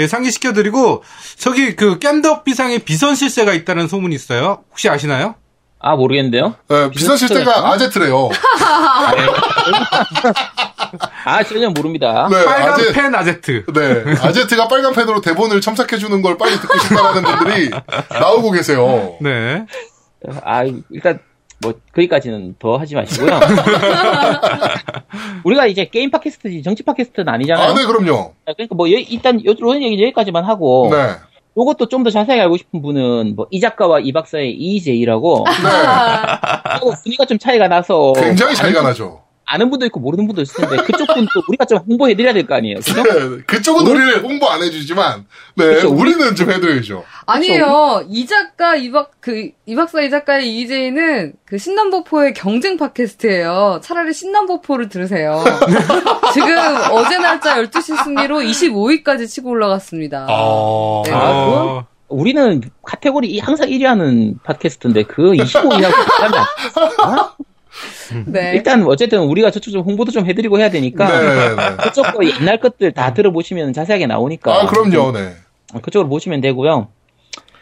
예, 상기시켜드리고 저기 그 깸덕 비상에 비선 실세가 있다는 소문이 있어요. 혹시 아시나요? 아 모르겠는데요 네, 비선 비슷해요? 아제트래요. 아 전혀 모릅니다 네, 빨간 아제, 펜 아제트. 네, 아제트가 빨간 펜으로 대본을 첨삭해 주는 걸 빨리 듣고 싶다라는 분들이 나오고 계세요. 네. 아 일단 뭐 거기까지는 더 하지 마시고요 우리가 이제 게임 팟캐스트지 정치 팟캐스트는 아니잖아요 아, 네, 그럼요. 그러니까 뭐 여- 일단 요런 얘기 여기까지만 하고 네. 요것도 좀 더 자세하게 알고 싶은 분은 뭐 이 작가와 이 박사의 EJ라고 네. 분위기가 좀 차이가 나서 굉장히 차이가 나죠. 아는 분도 있고 모르는 분도 있을 텐데 그쪽 분도 우리가 좀 홍보해 드려야 될 거 아니에요 그죠? 네, 그쪽은 우리를 홍보 안 해주지만, 네, 그쵸, 우리- 우리는 좀 해줘야죠. 아니에요. 이 작가, 이 박, 그, 이 박사, 이 작가의 이재희는 그 신남보포의 경쟁 팟캐스트예요. 차라리 신남보포를 들으세요. 지금 어제 날짜 12시 승리로 25위까지 치고 올라갔습니다. 아, 네. 아, 우리는 카테고리 이- 항상 1위 하는 팟캐스트인데 그 25위하고 비슷하면 아? 네. 일단 어쨌든 우리가 저쪽 좀 홍보도 좀 해드리고 해야 되니까 네, 네. 그쪽 거 옛날 것들 다 들어보시면 자세하게 나오니까 아, 그럼요, 네. 그쪽으로 보시면 되고요.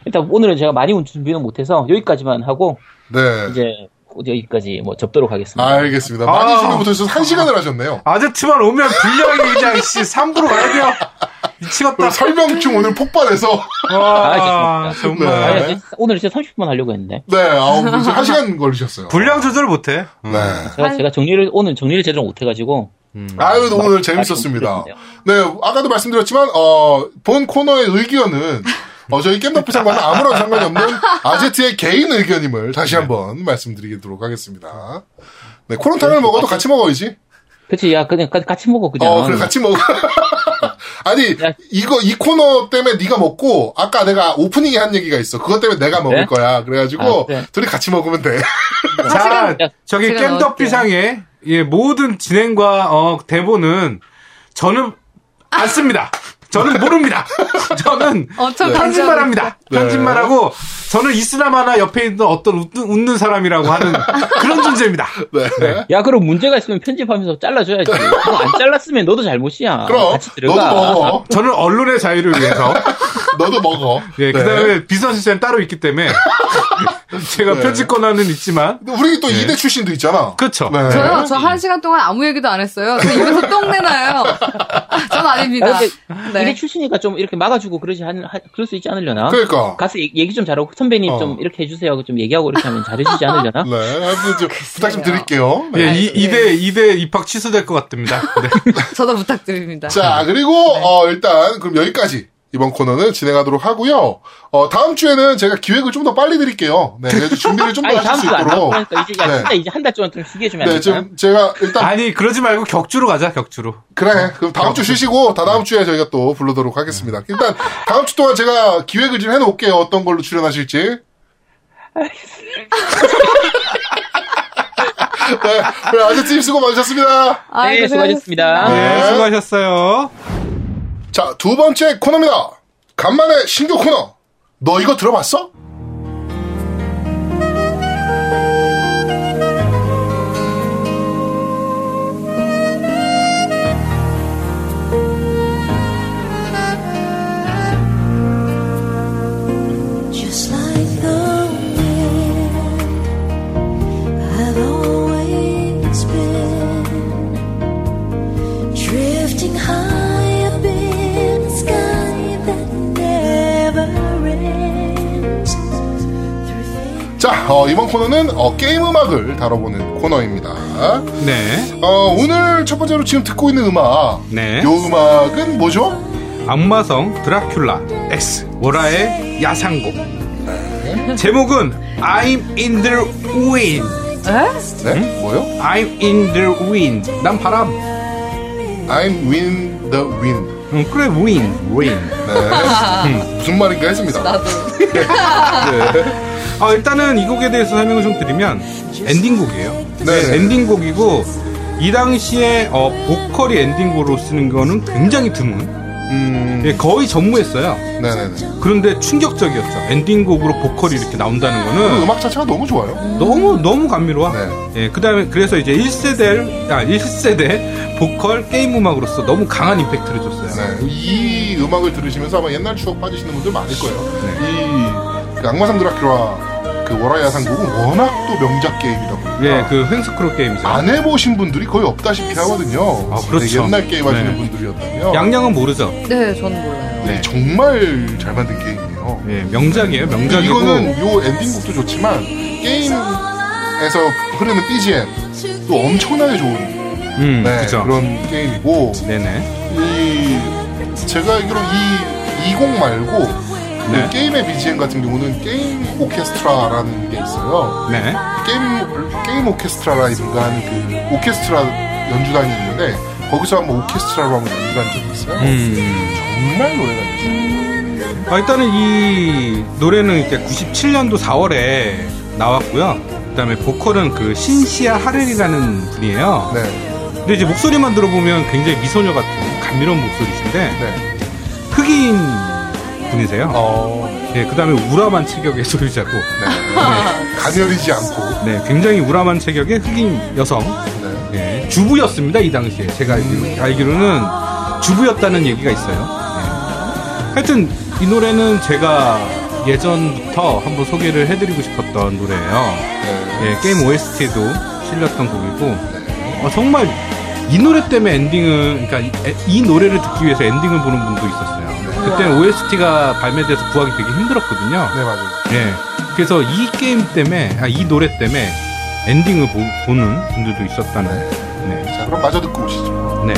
일단 오늘은 제가 많이 준비는 못해서 여기까지만 하고 네. 이제 여기까지 뭐 접도록 하겠습니다. 알겠습니다. 많이 아. 준비 못하셔서 한 시간을 하셨네요. 아제트만 오면 분량이 그냥 씨 3부로 가야 돼요. 미치겠다. 그 설명충 오늘 폭발해서. 와, 아, 정말. 네. 아니, 오늘 진짜 30분 하려고 했는데. 네, 아우, 지금 한 시간 걸리셨어요. 분량 조절 못 해. 네. 제가, 제가 정리를, 오늘 정리를 제대로 못 해가지고. 아유, 오늘 재밌었습니다. 네, 아까도 말씀드렸지만, 어, 본 코너의 의견은, 어, 저희 겜덕비 상과는 아무런 상관이 없는 아제트의 개인 의견임을 다시 한번 말씀드리도록 하겠습니다. 네, 코론탕을 먹어도 같이 먹어야지. 그치, 야, 그냥 가- 같이 먹어, 그냥. 어, 그래, 같이 먹어. 아니, 야. 이거, 이 코너 때문에 네가 먹고, 아까 내가 오프닝에 한 얘기가 있어. 그것 때문에 내가 먹을 그래? 거야. 그래가지고, 아, 그래. 둘이 같이 먹으면 돼. 자, 야, 저기 제가 겜덕비상의 예, 모든 진행과 어, 대본은 저는 안 씁니다. 저는 모릅니다. 저는 엄청 편집만 합니다. 네. 편집만 하고 저는 이스라마나 옆에 있는 어떤 웃는, 웃는 사람이라고 하는 그런 존재입니다. 네. 야, 그럼 문제가 있으면 편집하면서 잘라줘야지. 안 잘랐으면 너도 잘못이야. 그럼, 같이 너도 들어가. 먹어. 저는 언론의 자유를 위해서 너도 먹어. 예, 네. 그다음에 비선 시스템 따로 있기 때문에 제가 네. 편집 권한은 있지만 근데 우리 또 이대 출신도 있잖아. 그렇죠. 네. 저요? 저 한 시간 동안 아무 얘기도 안 했어요. 저 입에서 똥 내나요? 전 아닙니다. 네. 이래 출신이니까 좀 이렇게 막아주고 그러지 않, 하- 그럴 수 있지 않으려나? 그러니까. 가서 얘기, 좀 잘하고 선배님 어. 좀 이렇게 해주세요 하고 좀 얘기하고 이렇게 하면 잘해주지 않으려나? 네, 아무튼 좀 부탁 좀 드릴게요. 네. 예, 이, 네. 2대, 2대 입학 취소될 것 같습니다. 네. 저도 부탁드립니다. 자, 그리고, 어, 일단, 그럼 여기까지. 이번 코너는 진행하도록 하고요. 어, 다음 주에는 제가 기획을 좀 더 빨리 드릴게요. 네, 그래서 준비를 좀 더 하실 수 있도록. 나오니까 이제, 야, 네. 진짜 이제 한 달 동안 좀 쉬게 해주면 안 네, 될까요? 지금 제가 일단, 아니, 그러지 말고 격주로 가자, 격주로. 그래. 그럼 다음 주 쉬시고, 다 다음 주에 저희가 또 부르도록 하겠습니다. 일단, 다음 주 동안 제가 기획을 좀 해놓을게요. 어떤 걸로 출연하실지. 네, 네, 아저씨 수고 많으셨습니다. 아이고, 네, 수고하셨습니다. 네, 수고하셨어요. 자, 두 번째 코너입니다. 간만에 신규 코너. 너 이거 들어봤어? 어, 이번 코너는 어, 게임 음악을 다뤄보는 코너입니다. 네. 어, 오늘 첫 번째로 지금 듣고 있는 음악. 네. 요 음악은 뭐죠? 악마성 드라큘라 X 오라의 야상곡. 제목은 I'm in the wind. 네? 뭐요? I'm in the wind. 난 바람. I'm win the wind. 응, 그래, wind, wind. 네. 무슨 말인가 했습니다. 나도. 아, 일단은 이 곡에 대해서 설명을 좀 드리면 엔딩곡이에요. 네. 엔딩곡이고 이 당시에 어, 보컬이 엔딩곡으로 쓰는 거는 굉장히 드문. 음, 예, 거의 전무했어요. 네네네. 그런데 충격적이었죠. 엔딩곡으로 보컬이 이렇게 나온다는 그 거는 음악 자체가 너무 좋아요. 너무 너무 감미로워. 네. 예, 그다음에 그래서 이제 1세대 아 1세대 보컬 게임 음악으로서 너무 강한 임팩트를 줬어요. 네. 이 음악을 들으시면서 아마 옛날 추억 빠지시는 분들 많을 거예요. 네. 이, 그 악마상 드라큘라, 그 워라이아 상곡은 워낙 또 명작 게임이다 보니까. 예, 그 횡스크롤 게임이죠. 안 해보신 분들이 거의 없다시피 하거든요. 아, 그렇죠. 네, 옛날 게임 하시는 네. 분들이었다면. 양양은 모르죠. 네, 저는 몰라요. 네. 정말 잘 만든 게임이에요. 예, 명작이에요. 명작이고. 이거는 요 엔딩곡도 좋지만 게임에서 흐르는 BGM 또 엄청나게 좋은 음, 네, 그죠. 그런 게임이고 네네. 이 제가 알기로 이, 이곡 말고 그 네. 게임의 BGM 같은 경우는 게임 오케스트라라는 게 있어요. 네. 게임 게임 오케스트라라든가 하는 그 오케스트라 연주단이 있는데 거기서 한번 오케스트라로 한번 연주한 적이 있어요. 음. 정말 노래가 좋죠. 아, 일단은 이 노래는 이제 97년도 4월에 나왔고요. 그다음에 보컬은 그 신시아 하렐이라는 분이에요. 네, 근데 이제 목소리만 들어보면 굉장히 미소녀 같은 감미로운 목소리신데 네. 흑인 분이세요. 어, 예, 그다음에 우람한 체격의 소유자고, 네. 가녀리지 않고, 네, 굉장히 우람한 체격의 흑인 여성, 네. 예, 주부였습니다 이 당시에 제가 알기로, 알기로는 주부였다는 얘기가 있어요. 예. 하여튼 이 노래는 제가 예전부터 한번 소개를 해드리고 싶었던 노래예요. 네. 예, 게임 OST에도 실렸던 곡이고 어, 정말 이 노래 때문에 엔딩을 그러니까 이, 이 노래를 듣기 위해서 엔딩을 보는 분도 있었어요. 그때는 OST가 발매돼서 구하기 되게 힘들었거든요. 네, 맞아요. 예. 그래서 이 게임 때문에 아, 이 노래 때문에 엔딩을 보, 는 분들도 있었다는. 네. 자, 그럼 마저 듣고 오시죠. 네.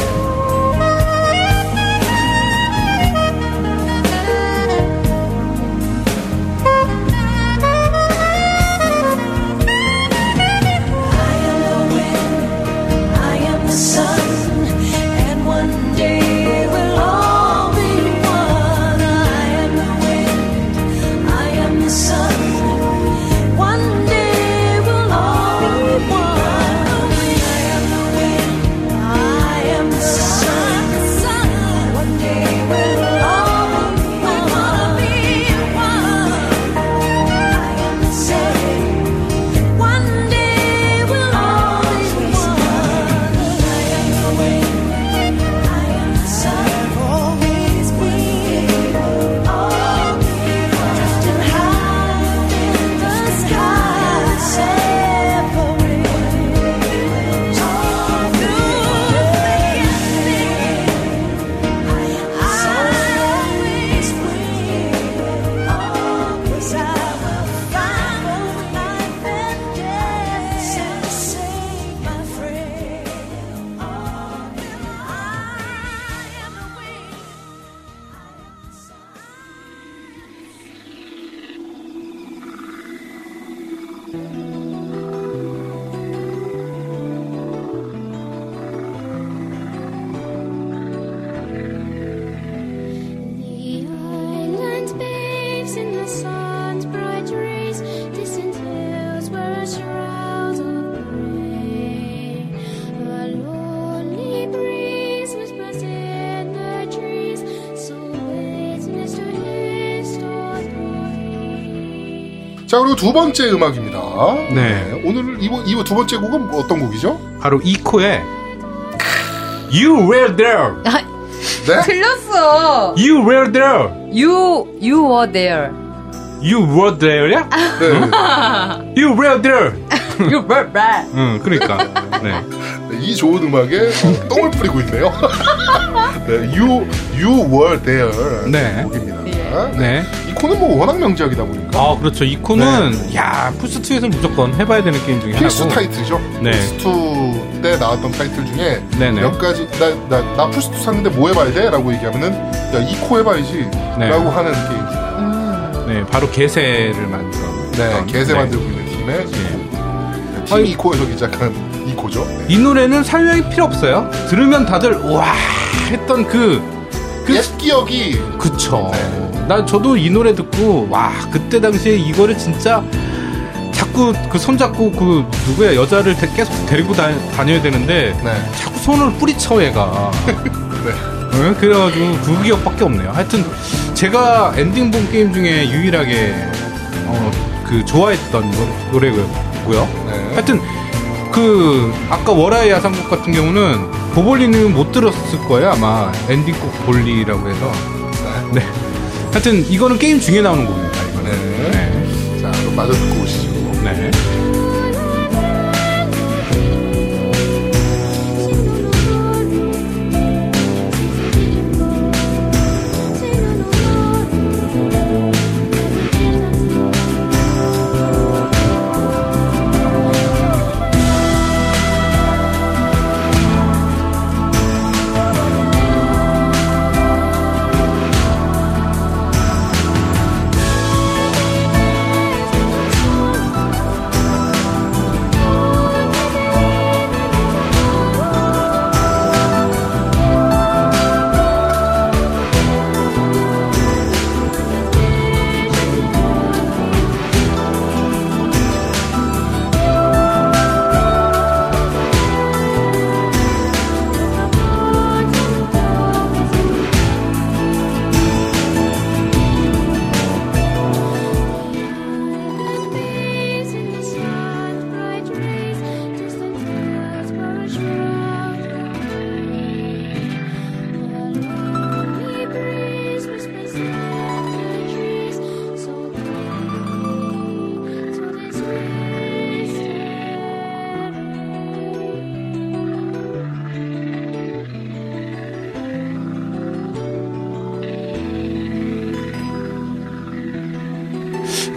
그리고 두 번째 음악입니다. 네. 오늘 이번, 이번 두 번째 곡은 어떤 곡이죠? 바로 이코의 You were there. 네? 틀렸어. You were there. You you were there. You were there야? 네. You were there. You were there. 응, 그러니까. 네. 네, 이 좋은 음악에 어, 똥을 뿌리고 있네요. 네, you, you were there. 네. 곡입니다. 네. 이코는 뭐 워낙 명작이다 보니까. 아, 그렇죠. 이코는 야, 플스 2에서 무조건 해봐야 되는 게임 중에 필수 하나고. 타이틀이죠. 네. 플스 2 때 나왔던 타이틀 중에 네네. 몇 가지 나, 나, 나 플스 2 샀는데 뭐 해봐야 돼? 라고 얘기하면은 야, 이코 해봐야지 네. 라고 하는 게임. 네, 바로 개세를 만들어. 네, 개세 만들고 있는 팀의 네. 팀 아니- 이코에서 시작한 이코죠. 네. 이 노래는 설명이 필요 없어요. 들으면 다들 와 했던 그, 그 옛 기억이 그쵸. 네. 나 저도 이 노래 듣고 와 그때 당시에 이거를 진짜 자꾸 그 손잡고 그 누구야 여자를 데- 계속 데리고 다, 다녀야 되는데 네. 자꾸 손을 뿌리쳐 얘가. 네. 네, 그래가지고 그 기억밖에 없네요. 하여튼 제가 엔딩 본 게임 중에 유일하게 어, 그 좋아했던 노- 노래고요. 네. 하여튼 그 아까 월화의 야상곡 같은 경우는 보볼리는 못 들었을 거예요 아마 엔딩곡 볼리라고 해서 네. 하여튼 이거는 게임 중에 나오는 곡입니다 이거는 네. 네. 자, 그럼 마저 듣고 오시죠. 네.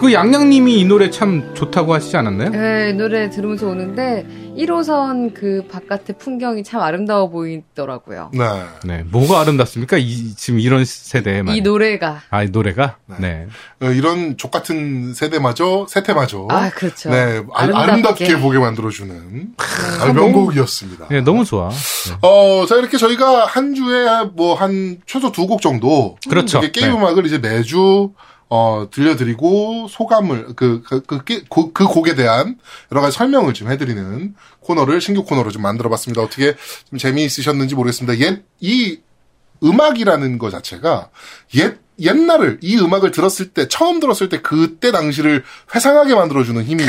그 양양님이 이 노래 참 좋다고 하시지 않았나요? 네, 이 노래 들으면서 오는데 1호선 그 바깥의 풍경이 참 아름다워 보이더라고요. 네. 네, 뭐가 아름답습니까? 이, 지금 이런 세대에만. 이 노래가 아, 이 노래가? 네. 어, 이런 족 같은 세대마저 세태마저 아 그렇죠. 네 아, 아름답게. 아름답게 보게 만들어주는 아, 명곡이었습니다. 네, 너무 좋아. 네. 어, 자, 이렇게 저희가 한 주에 뭐 한 최소 두 곡 정도. 그렇죠. 이렇게 게임 네. 음악을 이제 매주, 어, 들려드리고 소감을, 그, 그, 그, 게- 그, 그 곡에 대한 여러 가지 설명을 좀 해드리는 코너를 신규 코너로 좀 만들어 봤습니다. 어떻게 좀 재미있으셨는지 모르겠습니다. 옛, 이 음악이라는 것 자체가 옛, 옛날을, 이 음악을 들었을 때, 처음 들었을 때 그때 당시를 회상하게 만들어주는 힘이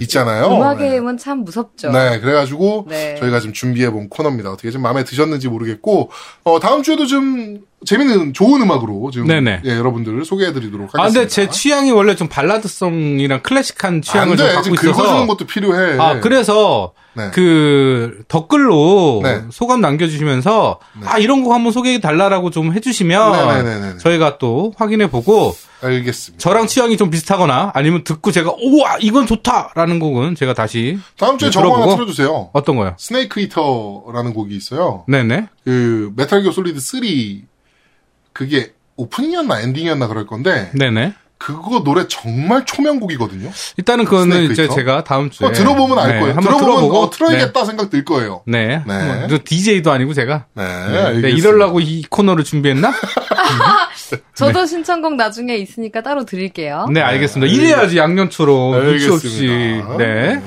있잖아요. 음악의 네. 힘은 참 무섭죠. 네, 그래가지고 네. 저희가 지금 준비해본 코너입니다. 어떻게 좀 마음에 드셨는지 모르겠고 어, 다음 주에도 좀 재밌는 좋은 음악으로 지금 네네. 예, 여러분들을 소개해드리도록 하겠습니다. 아, 근데 제 취향이 원래 좀 발라드성이랑 클래식한 취향을 안좀 돼, 갖고 긁어주는 있어서. 것도 필요해. 아, 그래서 네. 그 댓글로 네. 소감 남겨주시면서 네. 아 이런 곡 한번 소개해 달라라고 좀 해주시면 네네네네. 저희가 또 확인해 보고 알겠습니다. 저랑 취향이 좀 비슷하거나 아니면 듣고 제가 우와 이건 좋다라는 곡은 제가 다시 다음 주에 네, 저거 하나. 틀어주세요. 어떤 거요? Snake Eater라는 곡이 있어요. 네네 그 메탈 기어 솔리드 3 그게 오프닝이었나 엔딩이었나 그럴 건데 네네 그거 노래 정말 초명곡이거든요. 일단은 그거는 이제 Eater? 제가 다음 주에 어, 들어보면 알 네, 거예요. 한번 들어보면 들어보고 어, 틀어야겠다 생각 들 거예요. 네, 네. 네. 뭐, 저 DJ도 아니고 제가 네, 네, 알겠습니다. 이럴라고 이 코너를 준비했나? 저도 신청곡 나중에 있으니까 따로 드릴게요. 네 알겠습니다. 이래야지 양년초로 눈치 없이 알겠습니다. 네.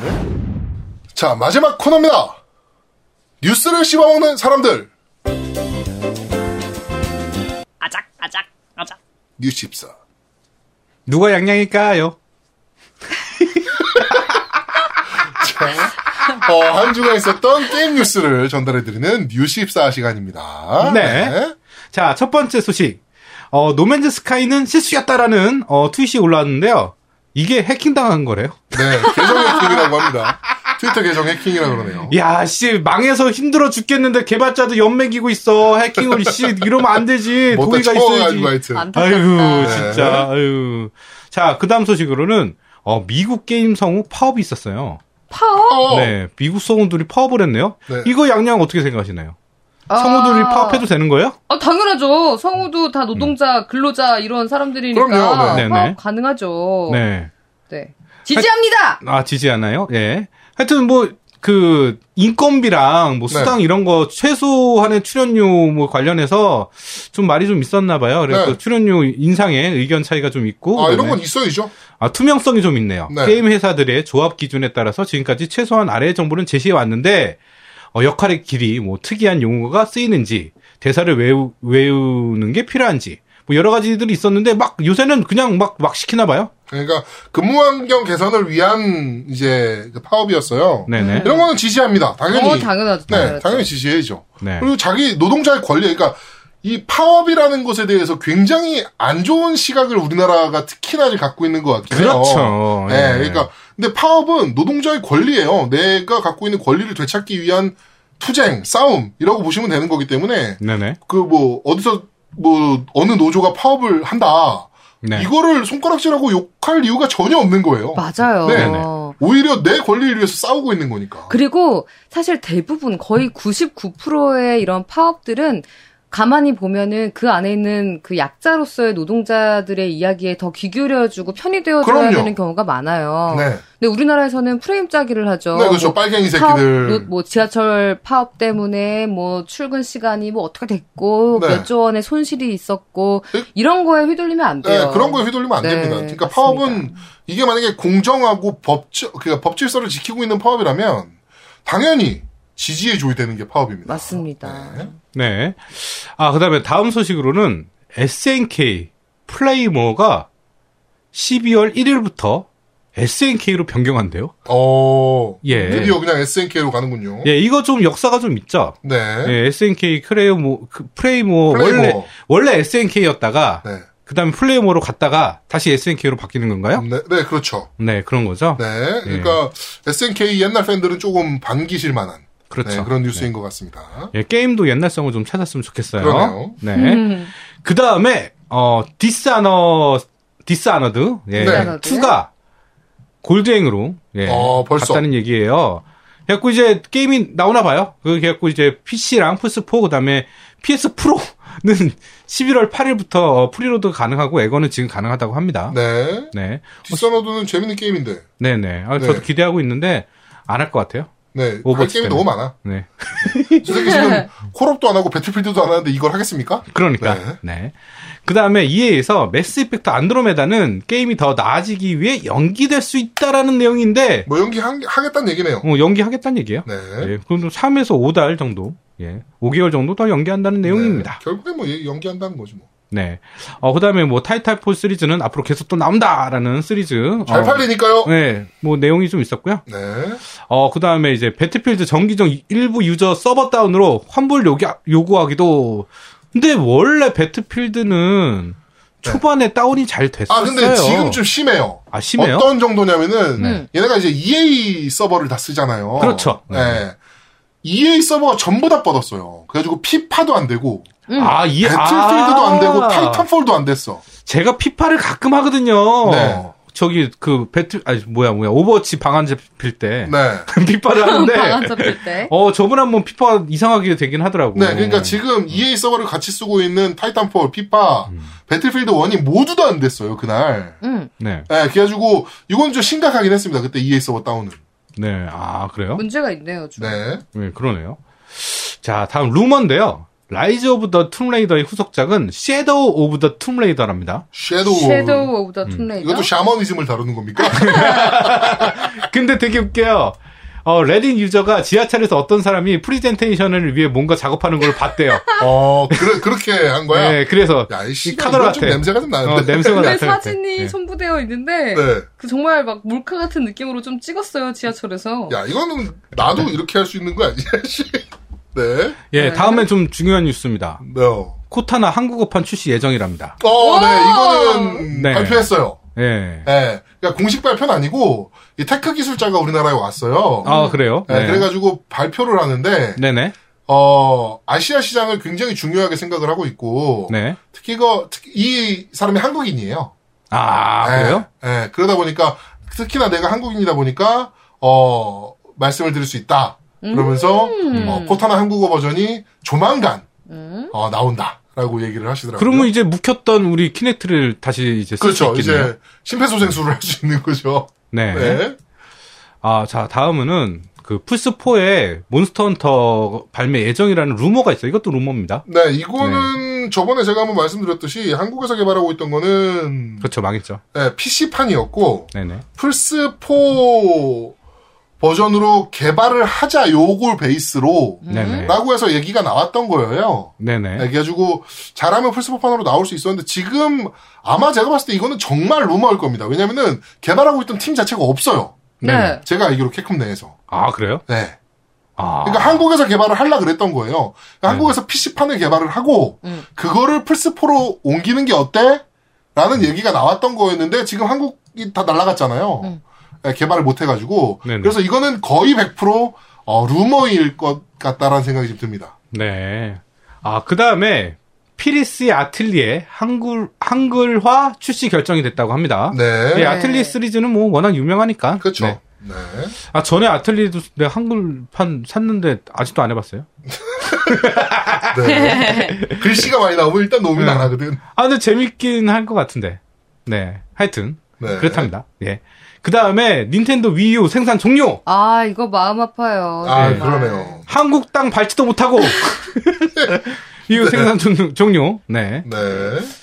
자, 마지막 코너입니다. 뉴스를 씹어먹는 사람들. 뉴십사. 누가 양양일까요? 자, 어, 한 주간 있었던 게임 뉴스를 전달해드리는 뉴십사 시간입니다. 네. 자, 첫 번째 소식. 어, No Man's Sky는 실수였다라는 어, 트윗이 올라왔는데요. 이게 해킹당한 거래요. 네, 계정 해킹이라고 합니다. 트위터 계정 해킹이라고 그러네요. 야, 씨, 망해서 힘들어 죽겠는데 개발자도 엿 먹이고 있어. 해킹을, 씨, 이러면 안 되지. 도의가 있어야지. 아유, 진짜, 아유. 자, 그 다음 소식으로는, 어, 미국 게임 성우 파업이 있었어요. 파업? 어, 네, 미국 성우들이 파업을 했네요. 네. 이거 양양 어떻게 생각하시나요? 성우들이 아. 파업해도 되는 거예요? 아, 당연하죠. 성우도 다 노동자, 근로자 이런 사람들이니까 그럼요, 네. 파업 네네. 가능하죠. 네. 네. 지지합니다. 아, 지지하나요? 예. 하여튼 뭐, 그, 인건비랑 뭐 네. 수당 이런 거 최소한의 출연료 뭐 관련해서 좀 말이 좀 있었나 봐요. 그래서 네. 출연료 인상에 의견 차이가 좀 있고. 아, 이런 건 있어야죠. 아, 투명성이 좀 있네요. 네. 게임 회사들의 조합 기준에 따라서 지금까지 최소한 아래의 정보는 제시해 왔는데, 어, 역할의 길이, 뭐, 특이한 용어가 쓰이는지, 대사를 외우, 외우는 게 필요한지, 뭐, 여러 가지들이 있었는데, 막, 요새는 그냥 막, 막 시키나 봐요. 그러니까 근무 환경 개선을 위한 이제 그 파업이었어요. 네네. 이런 거는 지지합니다. 당연히. 어, 당연하죠. 네, 당연하죠. 당연히 지지해야죠. 네. 그리고 자기 노동자의 권리, 그러니까 이 파업이라는 것에 대해서 굉장히 안 좋은 시각을 우리나라가 특히나 갖고 있는 것 같긴 해요. 그렇죠. 네, 예. 그러니까 근데 파업은 노동자의 권리예요. 내가 갖고 있는 권리를 되찾기 위한 투쟁, 싸움 이라고 보시면 되는 거기 때문에 네네. 그뭐 어디서 뭐 어느 노조가 파업을 한다. 네. 이거를 손가락질하고 욕할 이유가 전혀 없는 거예요. 맞아요. 네. 네네. 오히려 내 권리를 위해서 싸우고 있는 거니까. 그리고 사실 대부분 거의 99%의 이런 파업들은 가만히 보면은 그 안에 있는 그 약자로서의 노동자들의 이야기에 더 귀 기울여주고 편이 되어줘야. 되는 경우가 많아요. 네. 근데 우리나라에서는 프레임 짜기를 하죠. 네, 그렇죠. 뭐 빨갱이 파업, 새끼들. 노- 뭐 지하철 파업 때문에 뭐 출근 시간이 뭐 어떻게 됐고 네. 몇조 원의 손실이 있었고 네. 이런 거에 휘둘리면 안 돼요. 네, 그런 거에 휘둘리면 안 네, 됩니다. 그러니까 맞습니다. 파업은 이게 만약에 공정하고 법질, 그러니까 법질서를 지키고 있는 파업이라면 당연히 지지해줘야 되는 게 파업입니다. 맞습니다. 네. 네. 아, 그 다음에 다음 소식으로는 SNK 플레이머가 12월 1일부터 SNK로 변경한대요. 어, 예. 드디어 그냥 SNK로 가는군요. 예, 이거 좀 역사가 좀 있죠. 네. 예, SNK 크레이모, 그 프레이모, Playmore. 원래, 원래 SNK였다가, 네. 그 다음에 Playmore로 갔다가 다시 SNK로 바뀌는 건가요? 네, 네, 그렇죠. 네, 그런 거죠. 네. 그러니까 SNK 옛날 팬들은 조금 반기실 만한 그렇죠. 네, 그런 뉴스인 것 같습니다. 예, 게임도 옛날 명성을 좀 찾았으면 좋겠어요. 그러네요. 네. 음. 그 다음에, 어, 디스아너 Dishonored 예, 네. 2가 gold행으로 예, 어, 벌써. 갔다는 얘기예요. 그래갖고 이제 게임이 나오나 봐요. 그래갖고 이제 PC랑 플스4 그다음에 PS Pro는 11월 8일부터 preload 가능하고 엑원은 지금 가능하다고 합니다. 네. 네. Dishonored는 재밌는 게임인데. 네네. 아, 저도 네. 기대하고 있는데 안 할 것 같아요. 네. 할 Overwatch 게임이. 너무 많아. 네. 저 새끼 지금 콜옵도 안 하고 Battlefield도 안 하는데 이걸 하겠습니까? 그러니까. 네. 네. 그 다음에 EA에서 Mass Effect Andromeda는 게임이 더 나아지기 위해 연기될 수 있다라는 내용인데, 뭐 연기 하, 하겠다는 얘기네요. 어, 연기하겠다는 얘기예요. 네. 예. 그럼 3에서 5달 정도, 예. 5개월 정도 더 연기한다는 내용입니다. 네. 결국에 뭐 얘- 연기한다는 거지 뭐. 네. 어, 그 다음에 뭐 Titanfall 시리즈는 앞으로 계속 또 나온다라는 시리즈. 잘 어, 팔리니까요. 네. 뭐 내용이 좀 있었고요. 네. 어, 그 다음에 이제 Battlefield 정기적 일부 유저 서버 다운으로 환불 요구, 요구하기도. 근데 원래 Battlefield는 초반에 다운이 잘 됐었어요. 아 근데 지금 좀 심해요. 아, 심해요? 어떤 정도냐면은 네. 얘네가 이제 EA 서버를 다 쓰잖아요. 그렇죠. 네. EA 서버가 전부 다 뻗었어요. 그래가지고 FIFA도 안 되고 아, 이 Battlefield도 아. 안 되고 Titanfall도 안 됐어. 제가 FIFA를 가끔 하거든요. 네. 저기 그 배틀 아니 뭐야 뭐야 Overwatch 방 안 잡힐 때 네. FIFA를 하는데 방 안 잡힐 때. 어 저번에 한번 피파 이상하게 되긴 하더라고. 네, 그러니까 지금 EA 서버를 같이 쓰고 있는 Titanfall, FIFA, Battlefield 1이 모두 다 안 됐어요, 그날. 응. 네. 네, 그래가지고, 이건 좀 심각하긴 했습니다, 그때 EA 서버 다운은. 네. 아 그래요? 문제가 있네요, 좀. 네. 네, 그러네요. 자, 다음 루머인데요. Rise of the Tomb Raider의 후속작은 Shadow of the Tomb Raider랍니다. Shadow. Shadow of the Tomb Raider. 이것도 샤머니즘을 다루는 겁니까? 근데 되게 웃겨요. 어, Reddit 유저가 지하철에서 어떤 사람이 프리젠테이션을 위해 뭔가 작업하는 걸 봤대요. 어, 그래, 그렇게 한 거야? 네, 그래서 야, 이 카더라 좀 같아. 냄새가 좀 어, 나는데. 냄새가 근데 나타날 때. 사진이 네. 첨부되어 있는데 네. 그 정말 막 몰카 같은 느낌으로 좀 찍었어요 지하철에서. 야, 이거는 나도 이렇게 할 수 있는 거 아니야, 씨. 네. 예, 다음엔 좀 중요한 뉴스입니다. 네. Cortana 한국어판 출시 예정이랍니다. 어, 네, 이거는 네. 발표했어요. 예. 네. 그러니까 공식 발표는 아니고, 이 tech 기술자가 우리나라에 왔어요. 아, 그래요? 네, 그래가지고 발표를 하는데, 네네. 어, 아시아 시장을 굉장히 중요하게 생각을 하고 있고, 네. 특히 이거, 특히 이 사람이 한국인이에요. 아, 네, 그래요? 네, 그러다 보니까, 특히나 내가 한국인이다 보니까, 어, 말씀을 드릴 수 있다. 그러면서, 어, 코타나 한국어 버전이 조만간, 어, 나온다. 라고 얘기를 하시더라고요. 그러면 이제 묵혔던 우리 키넥트를 다시 이제 쓸수 그렇죠. 있겠네요. 이제, 심폐소생술을 할 수 있는 거죠. 네. 네. 아, 자, 다음은 그 플스4에 몬스터 헌터 발매 예정이라는 루머가 있어요. 이것도 루머입니다. 네, 이거는 저번에 제가 한번 말씀드렸듯이 한국에서 개발하고 있던 거는 그렇죠. 망했죠. 네, PC판이었고 네네. 플스4 버전으로 개발을 하자 요걸 베이스로 네네. 라고 해서 얘기가 나왔던 거예요. 네네. 네, 그래가지고 잘하면 플스4판으로 나올 수 있었는데 지금 아마 제가 봤을 때 이거는 정말 루머일 겁니다. 왜냐면은 개발하고 있던 팀 자체가 없어요. 네. 제가 알기로 캡콤 내에서. 아, 그래요? 네. 아. 그러니까 한국에서 개발을 하려 그랬던 거예요. 그러니까 한국에서 PC판을 개발을 하고 음. 그거를 플스4로 옮기는 게 어때? 라는 얘기가 나왔던 거였는데 지금 한국이 다 날라갔잖아요. 음. 네, 개발을 못 해가지고 네네. 그래서 이거는 거의 100% 어, 루머일 것 같다라는 생각이 좀 듭니다. 네. 아, 그 다음에 피리스의 아틀리에 한글, 한글화 출시 결정이 됐다고 합니다. 네, 예, 아틀리에 시리즈는 뭐 워낙 유명하니까. 그렇죠. 네. 네. 아, 전에 아틀리에도 내가 한글판 샀는데 아직도 안 해봤어요. 네. 글씨가 많이 나오면 일단 노움이 네. 안 하거든. 아, 근데 재밌긴 할 것 같은데. 네. 하여튼. 네. 그렇답니다. 예. 그 다음에 닌텐도 위유 생산 종료! 아 이거 마음 아파요. 아, 정말. 그러네요. 한국 땅 밟지도 못하고! 위유 생산 종료, 종료. 네. 네.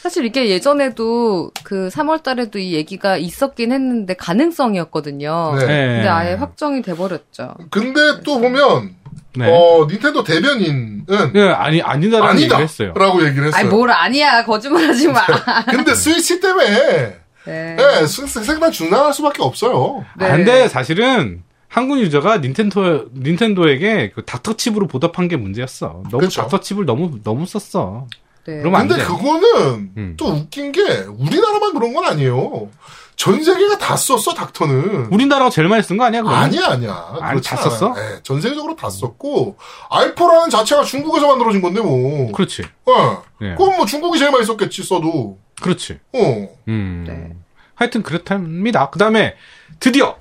사실 이게 예전에도 그 3월달에도 이 얘기가 있었긴 했는데 가능성이었거든요. 네. 근데 아예 확정이 돼버렸죠. 근데 또 보면 네. 어, 닌텐도 대변인은 네, 아니, 아니다라는 아니다. 얘기를 했어요. 라고 얘기를 했어요. 아니 뭘 아니야 거짓말하지 마. 근데 스위치 때문에 네. 네, 스- 생산 중단할 수밖에 없어요. 네. 아, 근데 사실은 한국 유저가 닌텐도, 닌텐도에게 그 닥터칩으로 보답한 게 문제였어. 너무 그쵸. 닥터칩을 너무, 너무 썼어. 네. 그러면 안 근데 돼. 그거는 음. 또 웃긴 게 우리나라만 그런 건 아니에요. 전 세계가 다 썼어 닥터는. 우리나라가 제일 많이 쓴 거 아니야, 그럼? 아니야 아니야. 아니, 다. 썼어? 네, 전 세계적으로 다 썼고 알포라는 자체가 중국에서 만들어진 건데 뭐. 그렇지. 어. 예. 그럼 뭐 중국이 제일 많이 썼겠지 써도. 그렇지. 어. 음. 네. 하여튼 그렇답니다. 그 다음에 드디어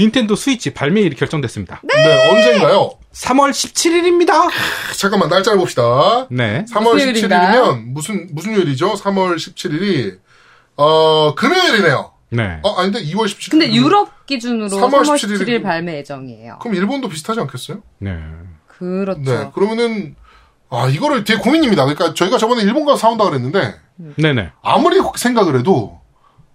닌텐도 스위치 발매일이 결정됐습니다. 네. 언젠가요? 3월 17일입니다. 잠깐만 날짜를 봅시다. 네. 3월 무슨 요일인가? 17일이면 무슨 무슨 요일이죠? 3월 17일이 어 금요일이네요. 네. 어 아닌데 2월 17일. 근데 유럽 기준으로 3월 3월 17일 17일 발매 예정이에요. 그럼 일본도 비슷하지 않겠어요? 네. 그렇죠. 네. 그러면은 아 이거를 되게 고민입니다. 그러니까 저희가 저번에 일본 가서 사온다 그랬는데 네네. 아무리 생각을 해도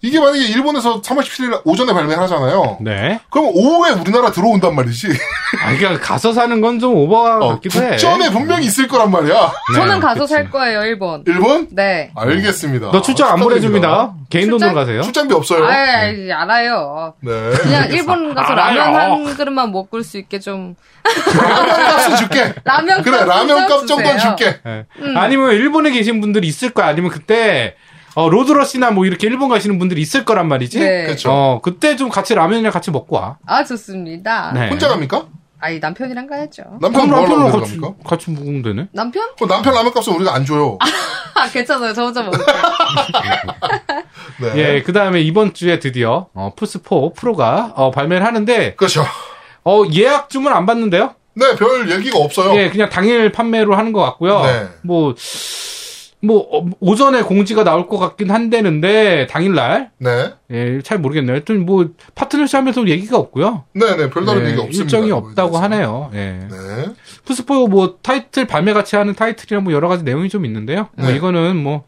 이게 만약에 일본에서 3월 17일 오전에 발매를 하잖아요. 네. 그럼 오후에 우리나라 들어온단 말이지. 아, 그러니까 가서 사는 건 좀 오버 어, 같기도 해. 국전에 분명히 있을 거란 말이야. 네, 저는 가서 그치. 살 거예요, 일본. 일본? 네. 알겠습니다. 너 출장 안 보내줍니다. 개인 돈으로 출장? 가세요. 출장비 없어요. 아이, 알아요. 네. 그냥 일본 가서 알아요. 라면 한 그릇만 먹을 수 있게 좀 라면 값은 줄게. 라면 그래, 값은 라면 값좀 정도는. 줄게. 네. 음. 아니면 일본에 계신 분들이 있을 거야. 아니면 그때 어, 로드러시나 뭐 이렇게 일본 가시는 분들이 있을 거란 말이지. 네. 그렇죠. 어, 그때 좀 같이 라면이랑 같이 먹고 와. 아 좋습니다. 네. 혼자 갑니까? 아이 남편이랑 가야죠. 남편 뭐 남편이랑 같이 같이, 갑니까? 같이 먹으면 되네. 남편? 그 남편 라면 값은 우리가 안 줘요. 아 괜찮아요. 저 혼자 먹을게요. 네. 예, 그 다음에 이번 주에 드디어, 어, 플스4 프로가, 어, 발매를 하는데, 그렇죠. 어, 예약 주문 안 받는데요? 네, 별 얘기가 없어요. 예, 그냥 당일 판매로 하는 것 같고요. 네. 뭐, 뭐, 어, 오전에 공지가 나올 것 같긴 한데는데, 당일날, 네. 예, 잘 모르겠네요. 하여튼 뭐, 파트너십 하면서 얘기가 없고요. 네 네, 별다른 예, 얘기 없습니다. 일정이 이거에 없다고. 하네요. 예. 네. 플스4 뭐, 타이틀 발매 같이 하는 타이틀이랑 뭐, 여러 가지 내용이 좀 있는데요. 뭐, 네. 이거는 뭐,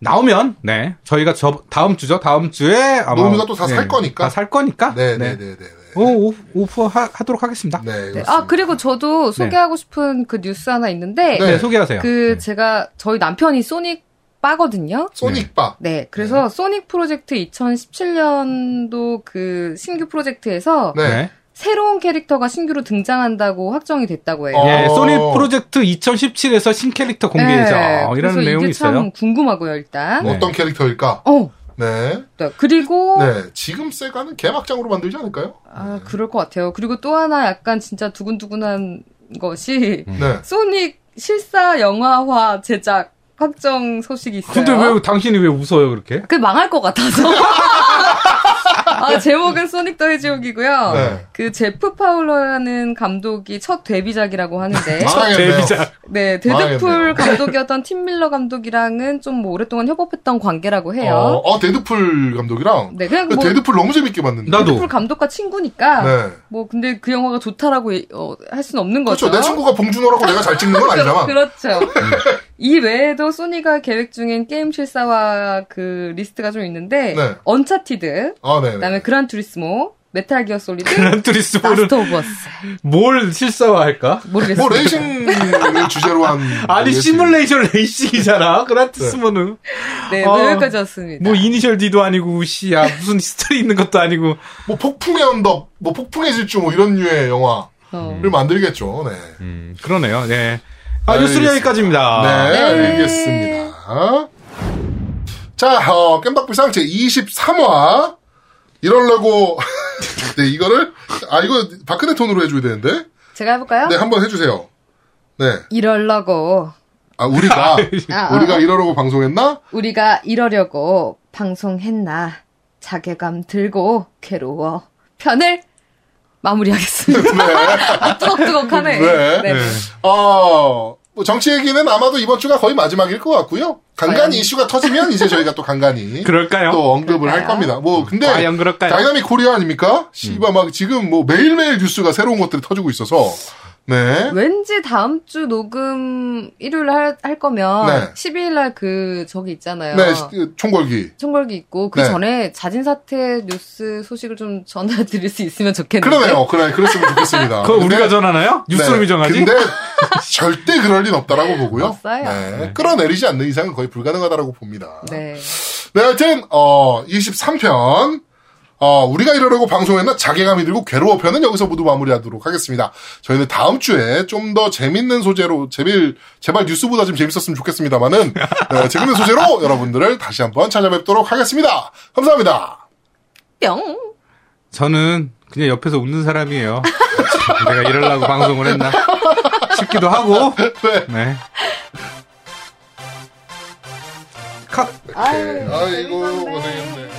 나오면, 네. 저희가 저, 다음 주죠. 다음 주에 아마. 노미가 또 다살 거니까. 다 살 거니까. 네네네네. 오, 오, 오프 하, 하도록 하겠습니다. 네, 네. 네. 아 그리고 저도 소개하고 싶은 그 뉴스 하나 있는데 네. 소개하세요. 그 네. 제가 저희 남편이 소닉 빠거든요. 소닉바. 네, 그래서 소닉 프로젝트 2017년도 그 신규 프로젝트에서 네. 네. 새로운 캐릭터가 신규로 등장한다고 확정이 됐다고 해요. 어. 예, 소니 프로젝트 2017에서 신 캐릭터 공개 예정. 네, 그래서 내용이 이게 있어요. 참 궁금하고요, 일단. 네. 어떤 캐릭터일까? 어, 네. 네. 그리고 네. 지금 세가는 개막장으로 만들지 않을까요? 아, 그럴 것 같아요. 그리고 또 하나 약간 진짜 두근두근한 것이 음. 네. 소닉 실사 영화화 제작 확정 소식이 있어요. 근데 왜 당신이 왜 웃어요 그렇게? 그 망할 것 같아서. 아, 제목은 소닉 더 헤지혹이고요. 네. 그 제프 파울러라는 감독이 첫 데뷔작이라고 하는데, 망하겠네요. 데뷔작. 네 데드풀. 감독이었던 팀 밀러 감독이랑은 좀 뭐 오랫동안 협업했던 관계라고 해요. 어, 어, 데드풀 감독이랑. 네 그냥 그뭐 데드풀 너무 재밌게 봤는데. 나도. 데드풀 감독과 친구니까 네. 뭐 근데 그 영화가 좋다라고 어, 할 수는 없는 거죠. 그렇죠. 내 친구가 봉준호라고 내가 잘 찍는 건 아니잖아. 그렇죠. 이 외에도 소니가 계획 중인 게임 실사화 그 리스트가 좀 있는데 네. 언차티드, 아, 네. 그다음에 그란 투리스모, 메탈 기어 솔리드, 그란 투리스모는 오브 어스. 뭘 실사화할까? 모르겠어요. 뭐 레이싱을 주제로 한. 아니 레이싱. 시뮬레이션 레이싱이잖아. 그란 투리스모는 네, 어, 뭐 여기까지였습니다. 뭐 이니셜 D도 아니고 씨야 무슨 히스토리 있는 것도 아니고. 뭐 폭풍의 언덕, 뭐 폭풍의 질주 뭐 이런 류의 영화를 어. 만들겠죠. 네. 음, 그러네요. 네. 아. 뉴스는 여기까지입니다. 네, 네. 알겠습니다. 자, 어, 깸박불상 제 23화. 이러려고, 네, 이거를, 아, 이거 박근혜 톤으로 해줘야 되는데. 제가 해볼까요? 네, 한번 해주세요. 네. 이럴라고 아, 우리가, 아, 우리가 아. 이러려고 방송했나? 우리가 이러려고 방송했나 자괴감 들고 괴로워 편을 마무리하겠습니다. 아, 뚜걱뚜걱하네. 네. 네. 어, 뭐 정치 얘기는 아마도 이번 주가 거의 마지막일 것 같고요. 간간히 과연? 이슈가 터지면 이제 저희가 또 간간히 그럴까요? 또 언급을 할 그럴까요? 겁니다. 뭐 근데 과연 그럴까요? Dynamic Korea 아닙니까? 씨발 막 지금 뭐 매일매일 뉴스가 새로운 것들이 터지고 있어서 네. 왠지 다음 주 녹음 일요일 할, 할 거면 네. 12일 날 그 저기 있잖아요. 네, 시- 총궐기. 총궐기 있고 그 네. 전에 자진 사퇴 뉴스 소식을 좀 전해 드릴 수 있으면 좋겠는데. 그러네요. 그래, 그랬으면 좋겠습니다. 그거 근데- 우리가 전하나요? 뉴스룸이 네, 정하지? 근데 절대 그럴 린 없다라고 보고요. 없어요. 네, 끌어내리지 않는 이상은 거의 불가능하다라고 봅니다. 네. 네, 하여튼, 어, 23편, 어, 우리가 이러려고 방송했나 자괴감이 들고 괴로워 편은 여기서 모두 마무리하도록 하겠습니다. 저희는 다음 주에 좀 더 재밌는 소재로, 제발, 제발 뉴스보다 좀 재밌었으면 좋겠습니다만은, 네, 재밌는 소재로 여러분들을 다시 한번 찾아뵙도록 하겠습니다. 감사합니다. 뿅. 저는 그냥 옆에서 웃는 사람이에요. 내가 이러려고 방송을 했나 싶기도 하고. 네. 네. 아이고 고생했네.